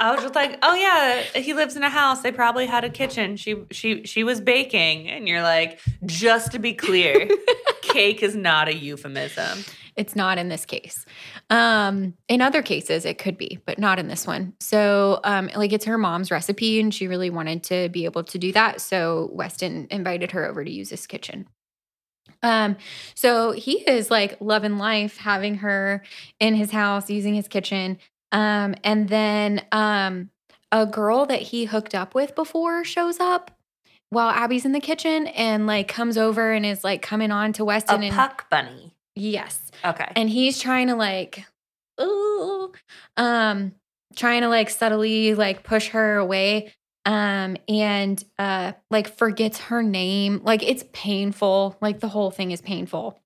I was just like, oh yeah, he lives in a house. They probably had a kitchen. She she she was baking, and you're like, just to be clear, cake is not a euphemism. It's not in this case. Um, in other cases, it could be, but not in this one. So, um, like it's her mom's recipe, and she really wanted to be able to do that. So Weston invited her over to use his kitchen. Um, so he is like loving life, having her in his house, using his kitchen. Um, and then um a girl that he hooked up with before shows up while Abby's in the kitchen and like comes over and is like coming on to Weston A and puck bunny. Yes Okay. and he's trying to like ooh um trying to like subtly like push her away um and uh like forgets her name like it's painful like the whole thing is painful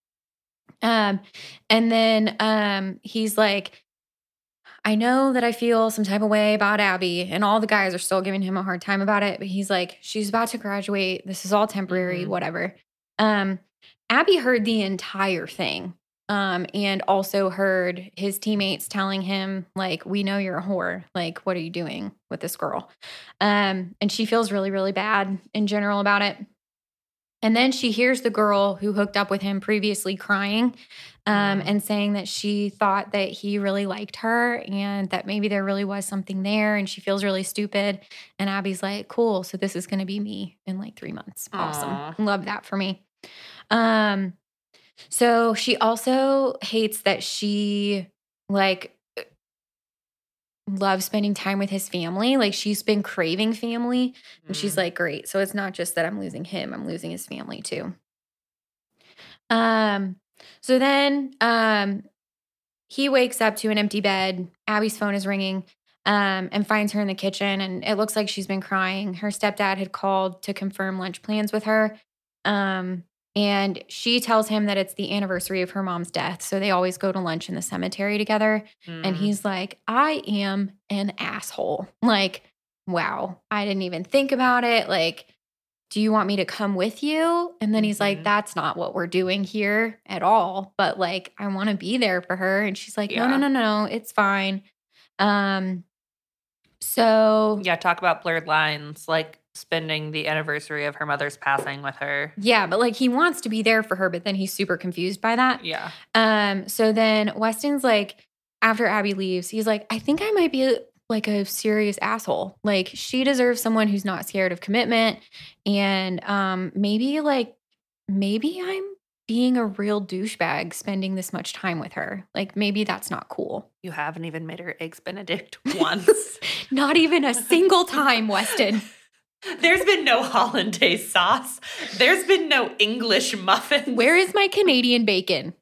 um and then um he's like I know that I feel some type of way about Abby, and all the guys are still giving him a hard time about it. But he's like, she's about to graduate. This is all temporary, Mhm. whatever. Um, Abby heard the entire thing, um, and also heard his teammates telling him, like, "We know you're a whore. Like, what are you doing with this girl?" Um, and she feels really, really bad in general about it. And then she hears the girl who hooked up with him previously crying um, Mm. and saying that she thought that he really liked her and that maybe there really was something there and she feels really stupid. And Abby's like, cool. So this is going to be me in like three months. Aw. Awesome. Love that for me. Um, so she also hates that she like loves spending time with his family. Like she's been craving family. And she's Mm. like, great. So it's not just that I'm losing him, I'm losing his family too. Um, so then um he wakes up to an empty bed. Abby's phone is ringing. Um, and finds her in the kitchen, and it looks like she's been crying. Her stepdad had called to confirm lunch plans with her. Um, and she tells him that it's the anniversary of her mom's death. So they always go to lunch in the cemetery together. And Mm. he's like, I am an asshole. Like, wow, I didn't even think about it. Like, do you want me to come with you? And then he's like, Mhm. that's not what we're doing here at all. But like, I want to be there for her. And she's like, no, no, no, no, it's fine. Um, so Yeah, talk about blurred lines, like spending the anniversary of her mother's passing with her. yeah, but like he wants to be there for her, but then he's super confused by that. Yeah. Um, so then Weston's like, after Abby leaves, he's like, I think I might be like a serious asshole. Like she deserves someone who's not scared of commitment. And um, maybe like maybe I'm being a real douchebag spending this much time with her. Like maybe that's not cool. You haven't even made her eggs benedict once. Not even a single time, Weston. There's been no hollandaise sauce. There's been no English muffin. Where is my Canadian bacon?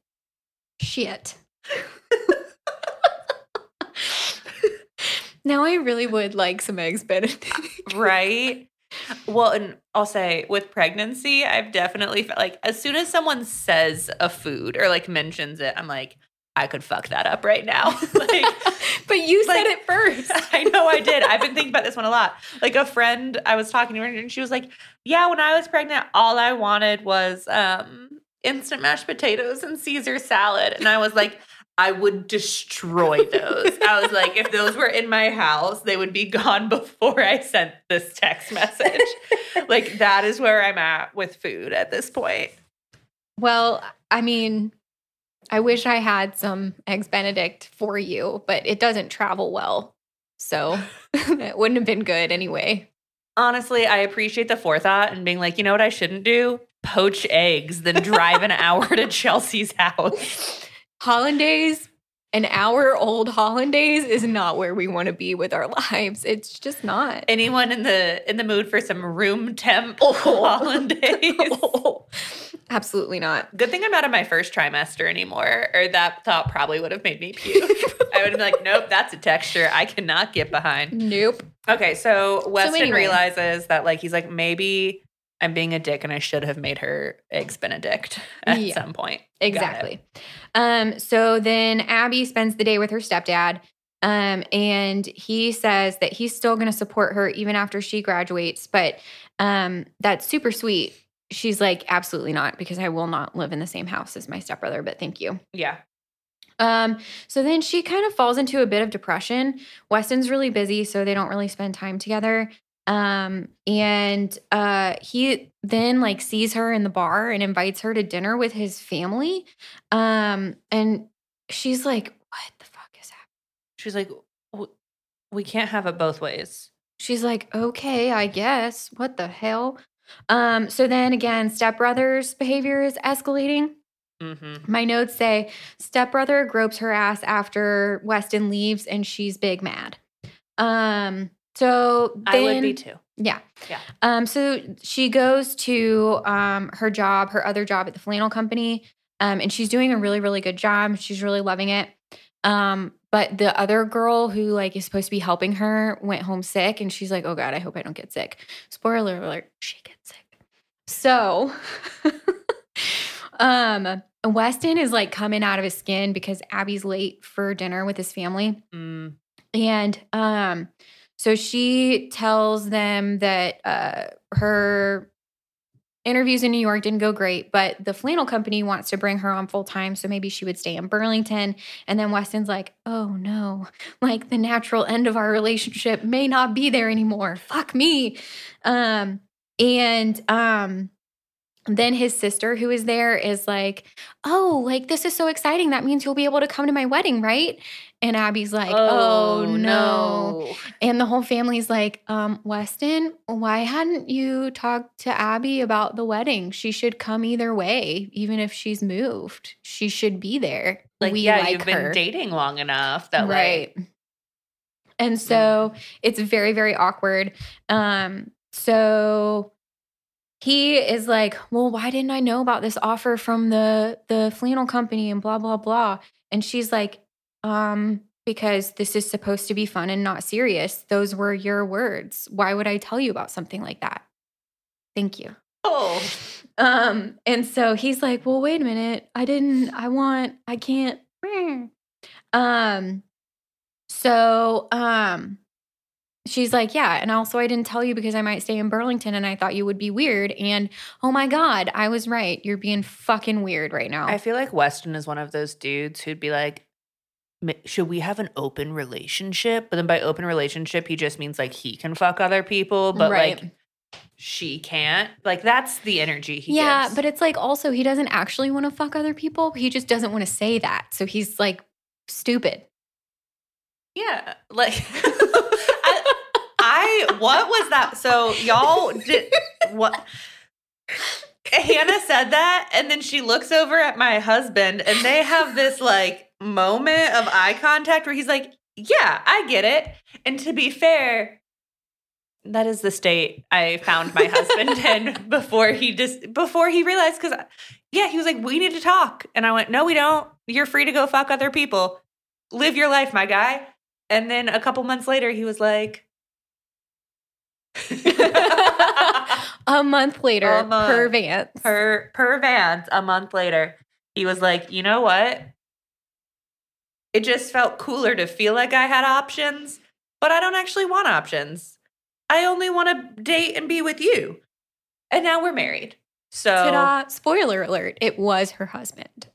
Shit. now I really would like some eggs benedict. right? Well, and I'll say with pregnancy, I've definitely felt like as soon as someone says a food or like mentions it, I'm like, I could fuck that up right now. like, but you said it first. I know I did. I've been thinking about this one a lot. Like a friend, I was talking to her and she was like, "Yeah, when I was pregnant, all I wanted was um instant mashed potatoes and Caesar salad." And I was like, I would destroy those. I was like, if those were in my house, they would be gone before I sent this text message. like that is where I'm at with food at this point. Well, I mean, I wish I had some eggs benedict for you, but it doesn't travel well. So it wouldn't have been good anyway. Honestly, I appreciate the forethought and being like, you know what I shouldn't do? Poach eggs, then drive an hour to Chelsea's house. Hollandaise, an hour old hollandaise is not where we want to be with our lives. It's just not. Anyone in the in the mood for some room temp hollandaise? Oh, absolutely not. Good thing I'm not in my first trimester anymore, or that thought probably would have made me puke. I would have been like, nope, that's a texture I cannot get behind. Nope. Okay, so Weston anyway. realizes that like he's like, maybe I'm being a dick and I should have made her eggs benedict at Yeah. some point. Exactly. Um, so then Abby spends the day with her stepdad. Um, and he says that he's still going to support her even after she graduates, but um, that's super sweet. She's like, absolutely not, because I will not live in the same house as my stepbrother, but thank you. Yeah. Um, so then she kind of falls into a bit of depression. Weston's really busy, so they don't really spend time together. Um, and uh he then like sees her in the bar and invites her to dinner with his family. Um, and she's like, What the fuck is happening? She's like, "W- we can't have it both ways. She's like, Okay, I guess. What the hell? Um, so then again, stepbrother's behavior is escalating. Mm-hmm. My notes say stepbrother gropes her ass after Weston leaves and she's big mad. Um so I would be too. Yeah. Yeah. Um so she goes to um her job, her other job at the flannel company. Um and she's doing a really really good job. She's really loving it. Um but the other girl who like is supposed to be helping her went home sick and she's like, "Oh god, I hope I don't get sick." Spoiler alert, she gets sick. So um Weston is like coming out of his skin because Abby's late for dinner with his family. Mm. And um, so she tells them that uh, her interviews in New York didn't go great, but the flannel company wants to bring her on full time. So maybe she would stay in Burlington. And then Weston's like, oh no, like the natural end of our relationship may not be there anymore. Fuck me. Um, and um, then his sister, who is there, is like, Oh, like this is so exciting. That means you'll be able to come to my wedding, right? And Abby's like, Oh, no. And the whole family's like, um, Weston, why hadn't you talked to Abby about the wedding? She should come either way, even if she's moved. She should be there. Like, we yeah, like you've been dating long enough that right. like And so it's very, very awkward. Um, so he is like, Well, why didn't I know about this offer from the the flannel company and blah, blah, blah. And she's like, um, because this is supposed to be fun and not serious. Those were your words. Why would I tell you about something like that? Thank you. oh, Um, and so he's like, Well, wait a minute. I didn't, I want, I can't. Um, so um, she's like, Yeah. And also, I didn't tell you because I might stay in Burlington and I thought you would be weird. And oh my God, I was right. You're being fucking weird right now. I feel like Weston is one of those dudes who'd be like, "M- should we have an open relationship? But then by open relationship, he just means like he can fuck other people, mm, but Right. like she can't. Like that's the energy he yeah, gives. but it's like also, he doesn't actually want to fuck other people. He just doesn't want to say that. So he's like stupid. yeah, like I, I what was that? So y'all did what? Hannah said that, and then she looks over at my husband, and they have this like moment of eye contact where he's like, "Yeah, I get it." And to be fair, that is the state I found my husband in before he just before he realized because yeah, he was like, "We need to talk," and I went, "No, we don't. You're free to go fuck other people. Live your life, my guy." And then a couple months later, he was like. A month later, A month. per Vance. per per Vance a month later, he was like, you know what? It just felt cooler to feel like I had options, but I don't actually want options. I only want to date and be with you. And now we're married. So Ta-da! Spoiler alert: it was her husband.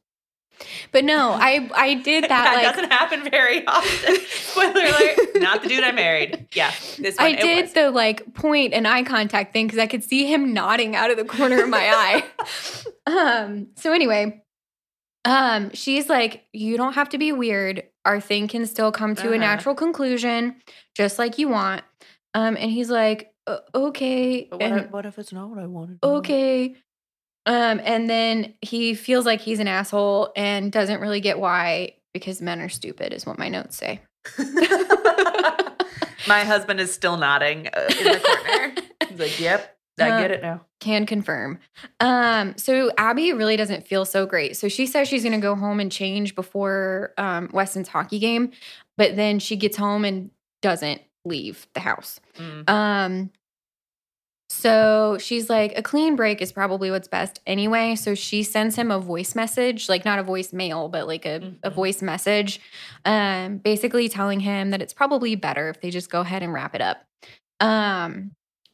But no, I I did that. that like doesn't happen very often. Spoiler alert, not the dude I married. Yeah, this one I did was. the like point and eye contact thing because I could see him nodding out of the corner of my eye. Um. So anyway, um, she's like, you don't have to be weird. Our thing can still come to Uh-huh. a natural conclusion, just like you want. Um. And he's like, okay. But what, and- if, what if it's not what I wanted? okay. Um, and then he feels like he's an asshole and doesn't really get why because men are stupid, is what my notes say. My husband is still nodding uh, in the corner. He's like, "Yep, I Uh, get it now." Can confirm. Um, so Abby really doesn't feel so great. So she says she's gonna go home and change before um Weston's hockey game, but then she gets home and doesn't leave the house. Mm. Um, so she's like, a clean break is probably what's best anyway. So she sends him a voice message, like not a voicemail, but like a, a Mhm. voice message, um, basically telling him that it's probably better if they just go ahead and wrap it up. Um,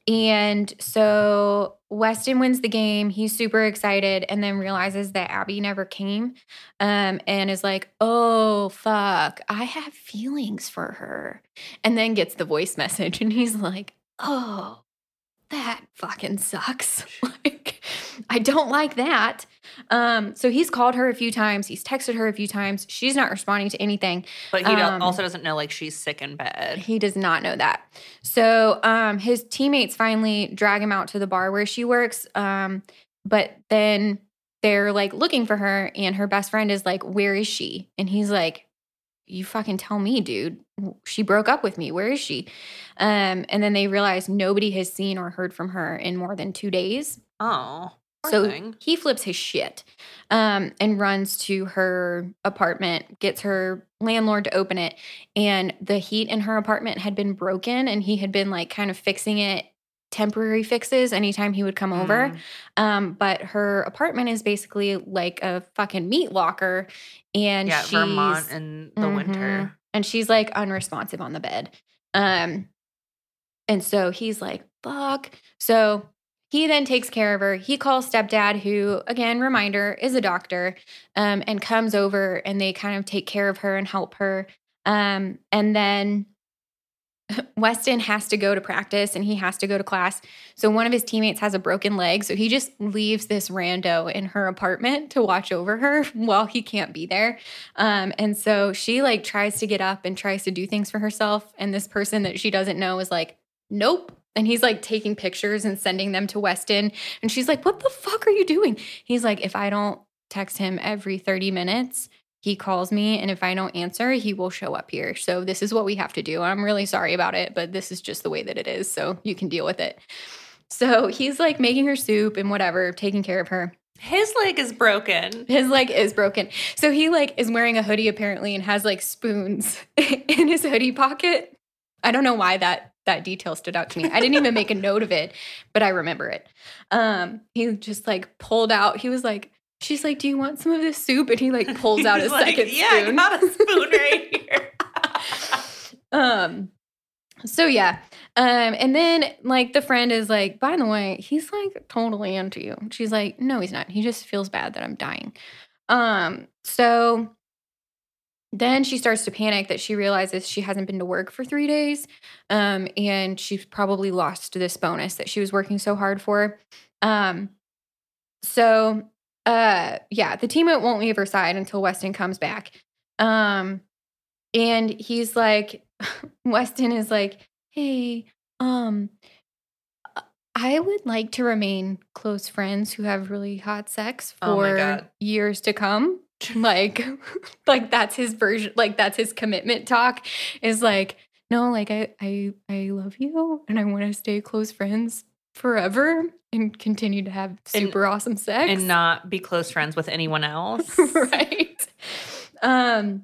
and so Weston wins the game. He's super excited and then realizes that Abby never came um, and is like, oh, fuck, I have feelings for her. And then gets the voice message and he's like, oh, that fucking sucks. like, I don't like that. Um, so he's called her a few times. He's texted her a few times. She's not responding to anything. But he Um, also doesn't know like she's sick in bed. He does not know that. So um, his teammates finally drag him out to the bar where she works. Um, but then they're like looking for her, and her best friend is like, Where is she? And he's like, You fucking tell me, dude. She broke up with me. Where is she? Um, and then they realize nobody has seen or heard from her in more than two days. Oh, So thing. he flips his shit um, and runs to her apartment, gets her landlord to open it. And the heat in her apartment had been broken, and he had been like kind of fixing it, temporary fixes anytime he would come over. Mm. Um, but her apartment is basically like a fucking meat locker. And yeah, she's, Vermont in the Mhm. winter. And she's like unresponsive on the bed. Um, and so he's like, fuck. So he then takes care of her. He calls stepdad, who, again, reminder, is a doctor, um, and comes over and they kind of take care of her and help her. Um, and then Weston has to go to practice and he has to go to class. So one of his teammates has a broken leg. So he just leaves this rando in her apartment to watch over her while he can't be there. Um, and so she like tries to get up and tries to do things for herself. And this person that she doesn't know is like, nope. And he's like taking pictures and sending them to Weston. And she's like, what the fuck are you doing? He's like, if I don't text him every 30 minutes, he calls me. And if I don't answer, he will show up here. So this is what we have to do. I'm really sorry about it, but this is just the way that it is. So you can deal with it. So he's like making her soup and whatever, taking care of her. His leg is broken. His leg is broken. So he like is wearing a hoodie apparently and has like spoons in his hoodie pocket. I don't know why that that detail stood out to me. I didn't even make a note of it, but I remember it. Um he just like pulled out. He was like she's like, "Do you want some of this soup?" and he like pulls out a like, second yeah, spoon. I got a spoon right here. um so yeah Um, and then like the friend is like, by the way, he's like totally into you. She's like, no, he's not. He just feels bad that I'm dying. Um, so then she starts to panic that she realizes she hasn't been to work for three days. Um, and she's probably lost this bonus that she was working so hard for. Um, so uh yeah, the team won't leave her side until Weston comes back. Um, and he's like, Weston is like, hey, um, I would like to remain close friends who have really hot sex Oh for God. years to come. Like, like that's his version. Like that's his commitment talk. Is like, no, like I, I, I love you, and I want to stay close friends forever and continue to have super awesome sex and not be close friends with anyone else. right. Um,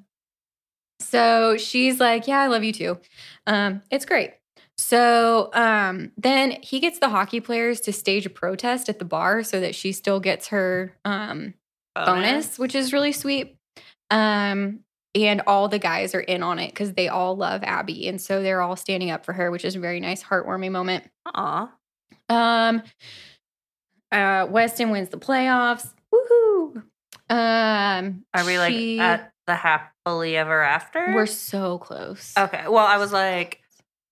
so she's like, Yeah, I love you too. Um, it's great. So um, then he gets the hockey players to stage a protest at the bar so that she still gets her um, bonus, which is really sweet. Um, and all the guys are in on it because they all love Abby. And so they're all standing up for her, which is a very nice, heartwarming moment. Aw. Um, uh, Weston wins the playoffs. Woohoo! Um, Are we like she- at the happily ever after? We're so close. okay. Well, I was like,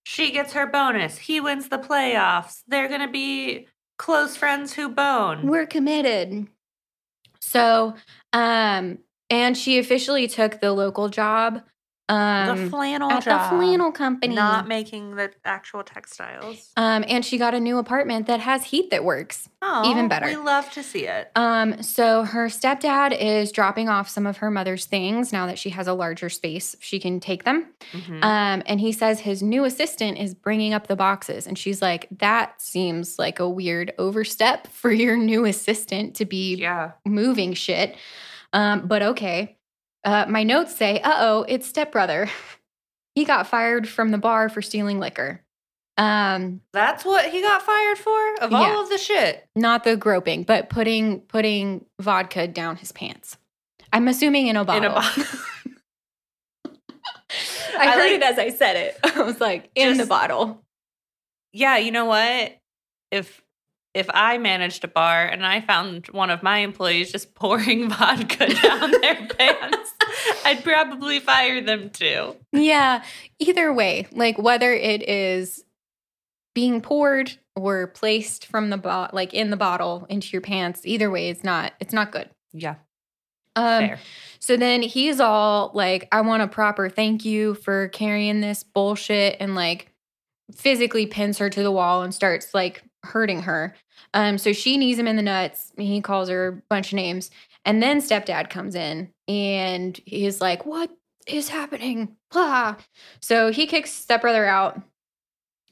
she gets her bonus. He wins the playoffs. They're gonna be close friends who bone. We're committed. So, um, and she officially took the local job. Um, the flannel at job. the flannel company. Not making the actual textiles. um, and she got a new apartment that has heat that works. Oh, even better. We love to see it. Um, so her stepdad is dropping off some of her mother's things now that she has a larger space. She can take them. Mhm. Um, and he says his new assistant is bringing up the boxes. And she's like, that seems like a weird overstep for your new assistant to be yeah. moving shit. Um, but okay. Uh, my notes say, uh oh, it's stepbrother. he got fired from the bar for stealing liquor. Um, That's what he got fired for? Of Yeah. all of the shit. not the groping, but putting putting vodka down his pants. I'm assuming in a bottle. In a bottle. I, I heard like- it as I said it. I was like, in the bottle. yeah, you know what? If if I managed a bar and I found one of my employees just pouring vodka down their pants, I'd probably fire them too. Yeah. Either way, like whether it is being poured or placed from the bo- like in the bottle into your pants, either way, it's not it's not good. Yeah, Um, fair. So then he's all like, I want a proper thank you for carrying this bullshit and like physically pins her to the wall and starts like hurting her. Um, so she knees him in the nuts. He calls her a bunch of names. And then stepdad comes in and he's like, What is happening? Blah. So he kicks stepbrother out.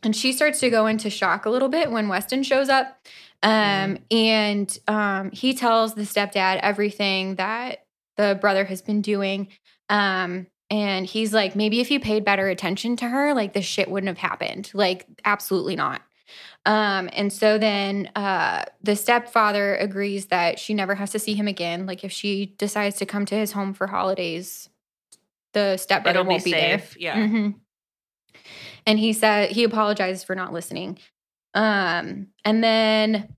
And she starts to go into shock a little bit when Weston shows up. Um, and um, he tells the stepdad everything that the brother has been doing. Um, and he's like, maybe if you paid better attention to her, like this shit wouldn't have happened. Like, absolutely not. Um, and so then uh, the stepfather agrees that she never has to see him again. Like, if she decides to come to his home for holidays, the stepbrother It'll won't be, there. safe. Yeah. Mhm. And he said he apologized for not listening. Um, and then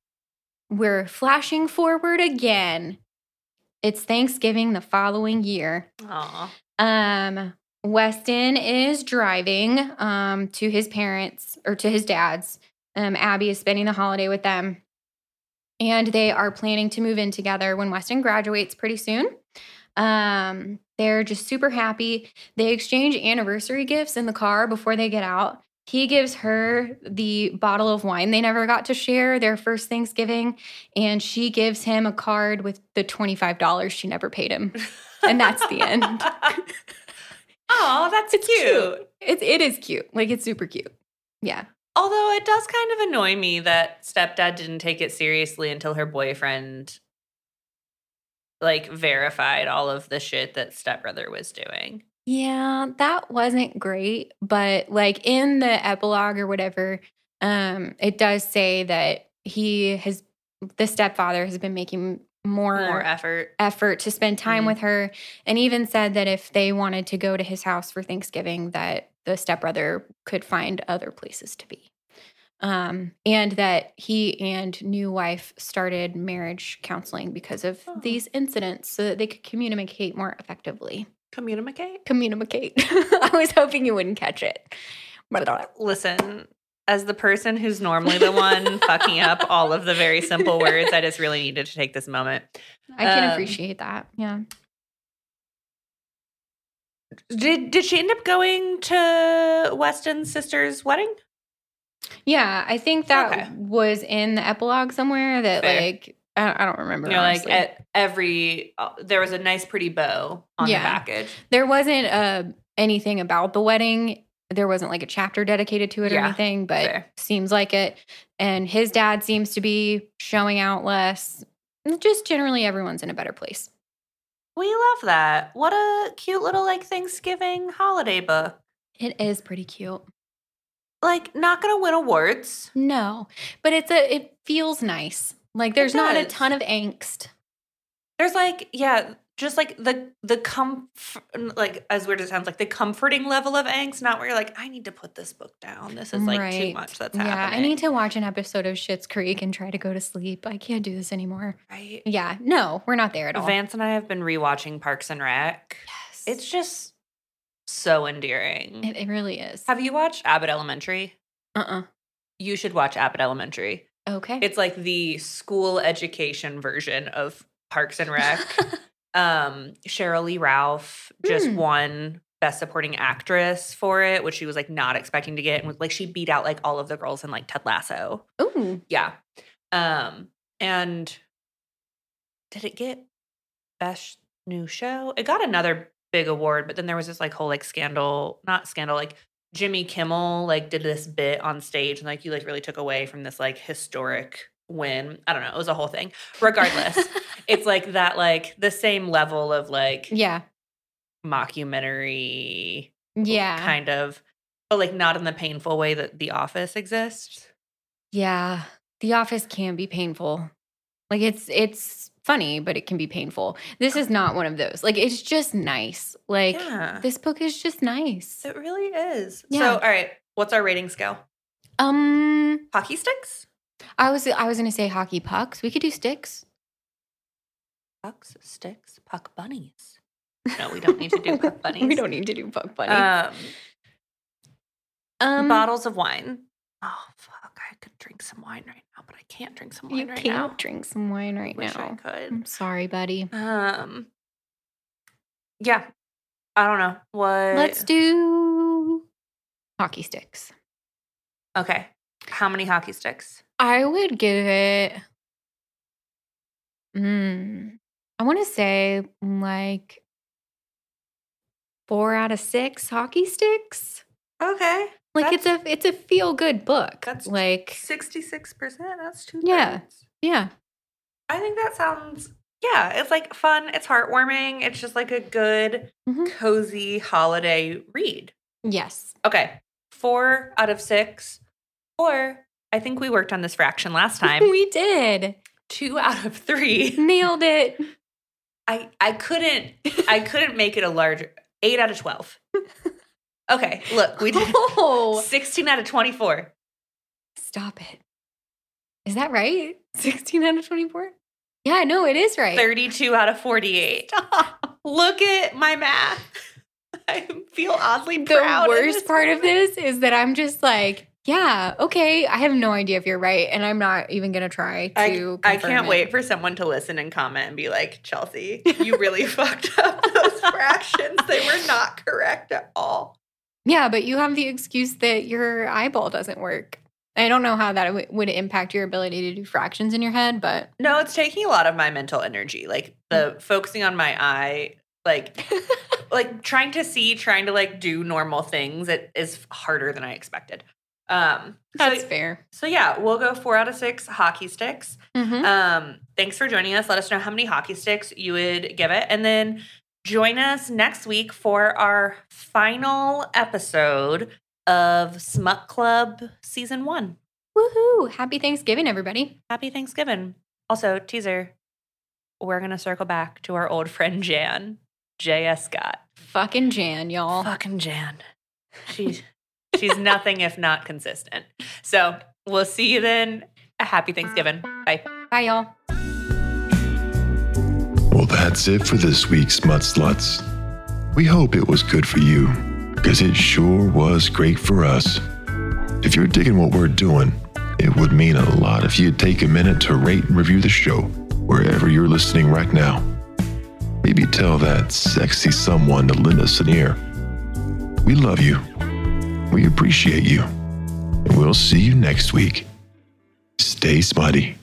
we're flashing forward again. It's Thanksgiving the following year. Aw. Um, Weston is driving um to his parents or to his dad's. Um, Abby is spending the holiday with them. And they are planning to move in together when Weston graduates pretty soon. Um, they're just super happy. They exchange anniversary gifts in the car before they get out. He gives her the bottle of wine they never got to share their first Thanksgiving, and she gives him a card with the $25 she never paid him. And that's the end. Oh, that's It's cute. cute. It, it is cute. Like, it's super cute. Yeah. Although it does kind of annoy me that stepdad didn't take it seriously until her boyfriend like verified all of the shit that stepbrother was doing. Yeah, that wasn't great, but like in the epilogue or whatever, um, it does say that he has the stepfather has been making more, More effort. effort to spend time Mhm. with her, and even said that if they wanted to go to his house for Thanksgiving, that the stepbrother could find other places to be. Um, and that he and new wife started marriage counseling because of Oh. these incidents so that they could communicate more effectively. Communicate. Communicate. I was hoping you wouldn't catch it. But listen, as the person who's normally the one fucking up all of the very simple words, I just really needed to take this moment. I can Um, appreciate that. Yeah. Did did she end up going to Weston's sister's wedding? Yeah, I think that Okay. was in the epilogue somewhere that Fair. like I, don't remember. You know, like at every uh, there was a nice pretty bow on Yeah. the package. there wasn't uh, anything about the wedding. There wasn't like a chapter dedicated to it or anything, but fair. seems like it. And his dad seems to be showing out less. Just generally, everyone's in a better place. We love that. What a cute little like Thanksgiving holiday book. It is pretty cute. Like not gonna win awards. No, but it's a. It feels nice. Like there's not a ton of angst. There's like yeah, just like the the comfort like as weird as it sounds like the comforting level of angst, not where you're like I need to put this book down. This is like too much that's yeah, happening. I need to watch an episode of Schitt's Creek and try to go to sleep. I can't do this anymore. right. Yeah, no, we're not there at all. Vance and I have been rewatching Parks and Rec. yes, It's just so endearing. it, it really is. Have you watched Abbott Elementary? Uh uh You should watch Abbott Elementary. Okay. It's like the school education version of Parks and Rec. um, Sheryl Lee Ralph just Hmm. won Best Supporting Actress for it, which she was like not expecting to get, and was like she beat out like all of the girls in like Ted Lasso. Ooh. Yeah, um, and did it get Best New Show? It got another big award, but then there was this like whole like scandal, not scandal, like Jimmy Kimmel like did this bit on stage and like you like really took away from this like historic win. I don't know, it was a whole thing. Regardless, it's like that like the same level of like yeah. mockumentary Yeah. kind of but like not in the painful way that The Office exists. Yeah. The office can be painful. Like it's it's funny, but it can be painful. This is not one of those. Like it's just nice. Like yeah. this book is just nice. It really is. Yeah. So, all right, what's our rating scale? Um Hockey sticks? I was I was gonna say hockey pucks. We could do sticks. Pucks, sticks, puck bunnies. No, we don't need to do puck bunnies. we don't need to do puck bunnies. Um, um bottles of wine. Oh fuck! I could drink some wine right now, but I can't drink some wine right now. you right can't now. drink some wine right Wish I now. could. I'm sorry, buddy. Um. Yeah, I don't know what. Let's do hockey sticks. Okay, how many hockey sticks? I would give it. Mm, I want to say like four out of six hockey sticks. Okay, Like it's a it's a feel good book. That's like sixty-six percent. That's two. Yeah. yeah, I think that sounds. Yeah, it's like fun. It's heartwarming. It's just like a good, Mhm. cozy holiday read. yes, Okay, four out of six. Or I think we worked on this fraction last time. we did Two out of three. nailed it. I I couldn't I couldn't make it a larger eight out of twelve. Okay, look, we did Oh, sixteen out of twenty-four. stop it! Is that right? Sixteen out of twenty four. Yeah, no, it is right. 32 out of 48. Look at my math. I feel oddly the proud. in worst part of this is that I'm just like, yeah, okay. I have no idea if you're right, and I'm not even gonna try to. I confirm can't it. wait for someone to listen and comment and be like, Chelsea, you really fucked up those fractions. They were not correct at all. Yeah, but you have the excuse that your eyeball doesn't work. I don't know how that w- would impact your ability to do fractions in your head, but No, it's taking a lot of my mental energy. Like the mm. focusing on my eye, like like trying to see, trying to like do normal things, it is harder than I expected. Um that's so, fair. so yeah, we'll go four out of six hockey sticks. Mhm. Um, thanks for joining us. Let us know how many hockey sticks you would give it. And then join us next week for our final episode of Smut Club season one. Woohoo! Happy Thanksgiving, everybody. Happy Thanksgiving. Also, teaser, we're going to circle back to our old friend Jan, J.S. Scott. Fucking Jan, y'all. Fucking Jan. She's she's nothing if not consistent. So we'll see you then. A happy Thanksgiving. Bye. Bye, y'all. Well, that's it for this week's Mud Sluts. We hope it was good for you, because it sure was great for us. If you're digging what we're doing, it would mean a lot if you'd take a minute to rate and review the show wherever you're listening right now. Maybe tell that sexy someone to lend us an ear. We love you. We appreciate you. We'll see you next week. Stay smutty.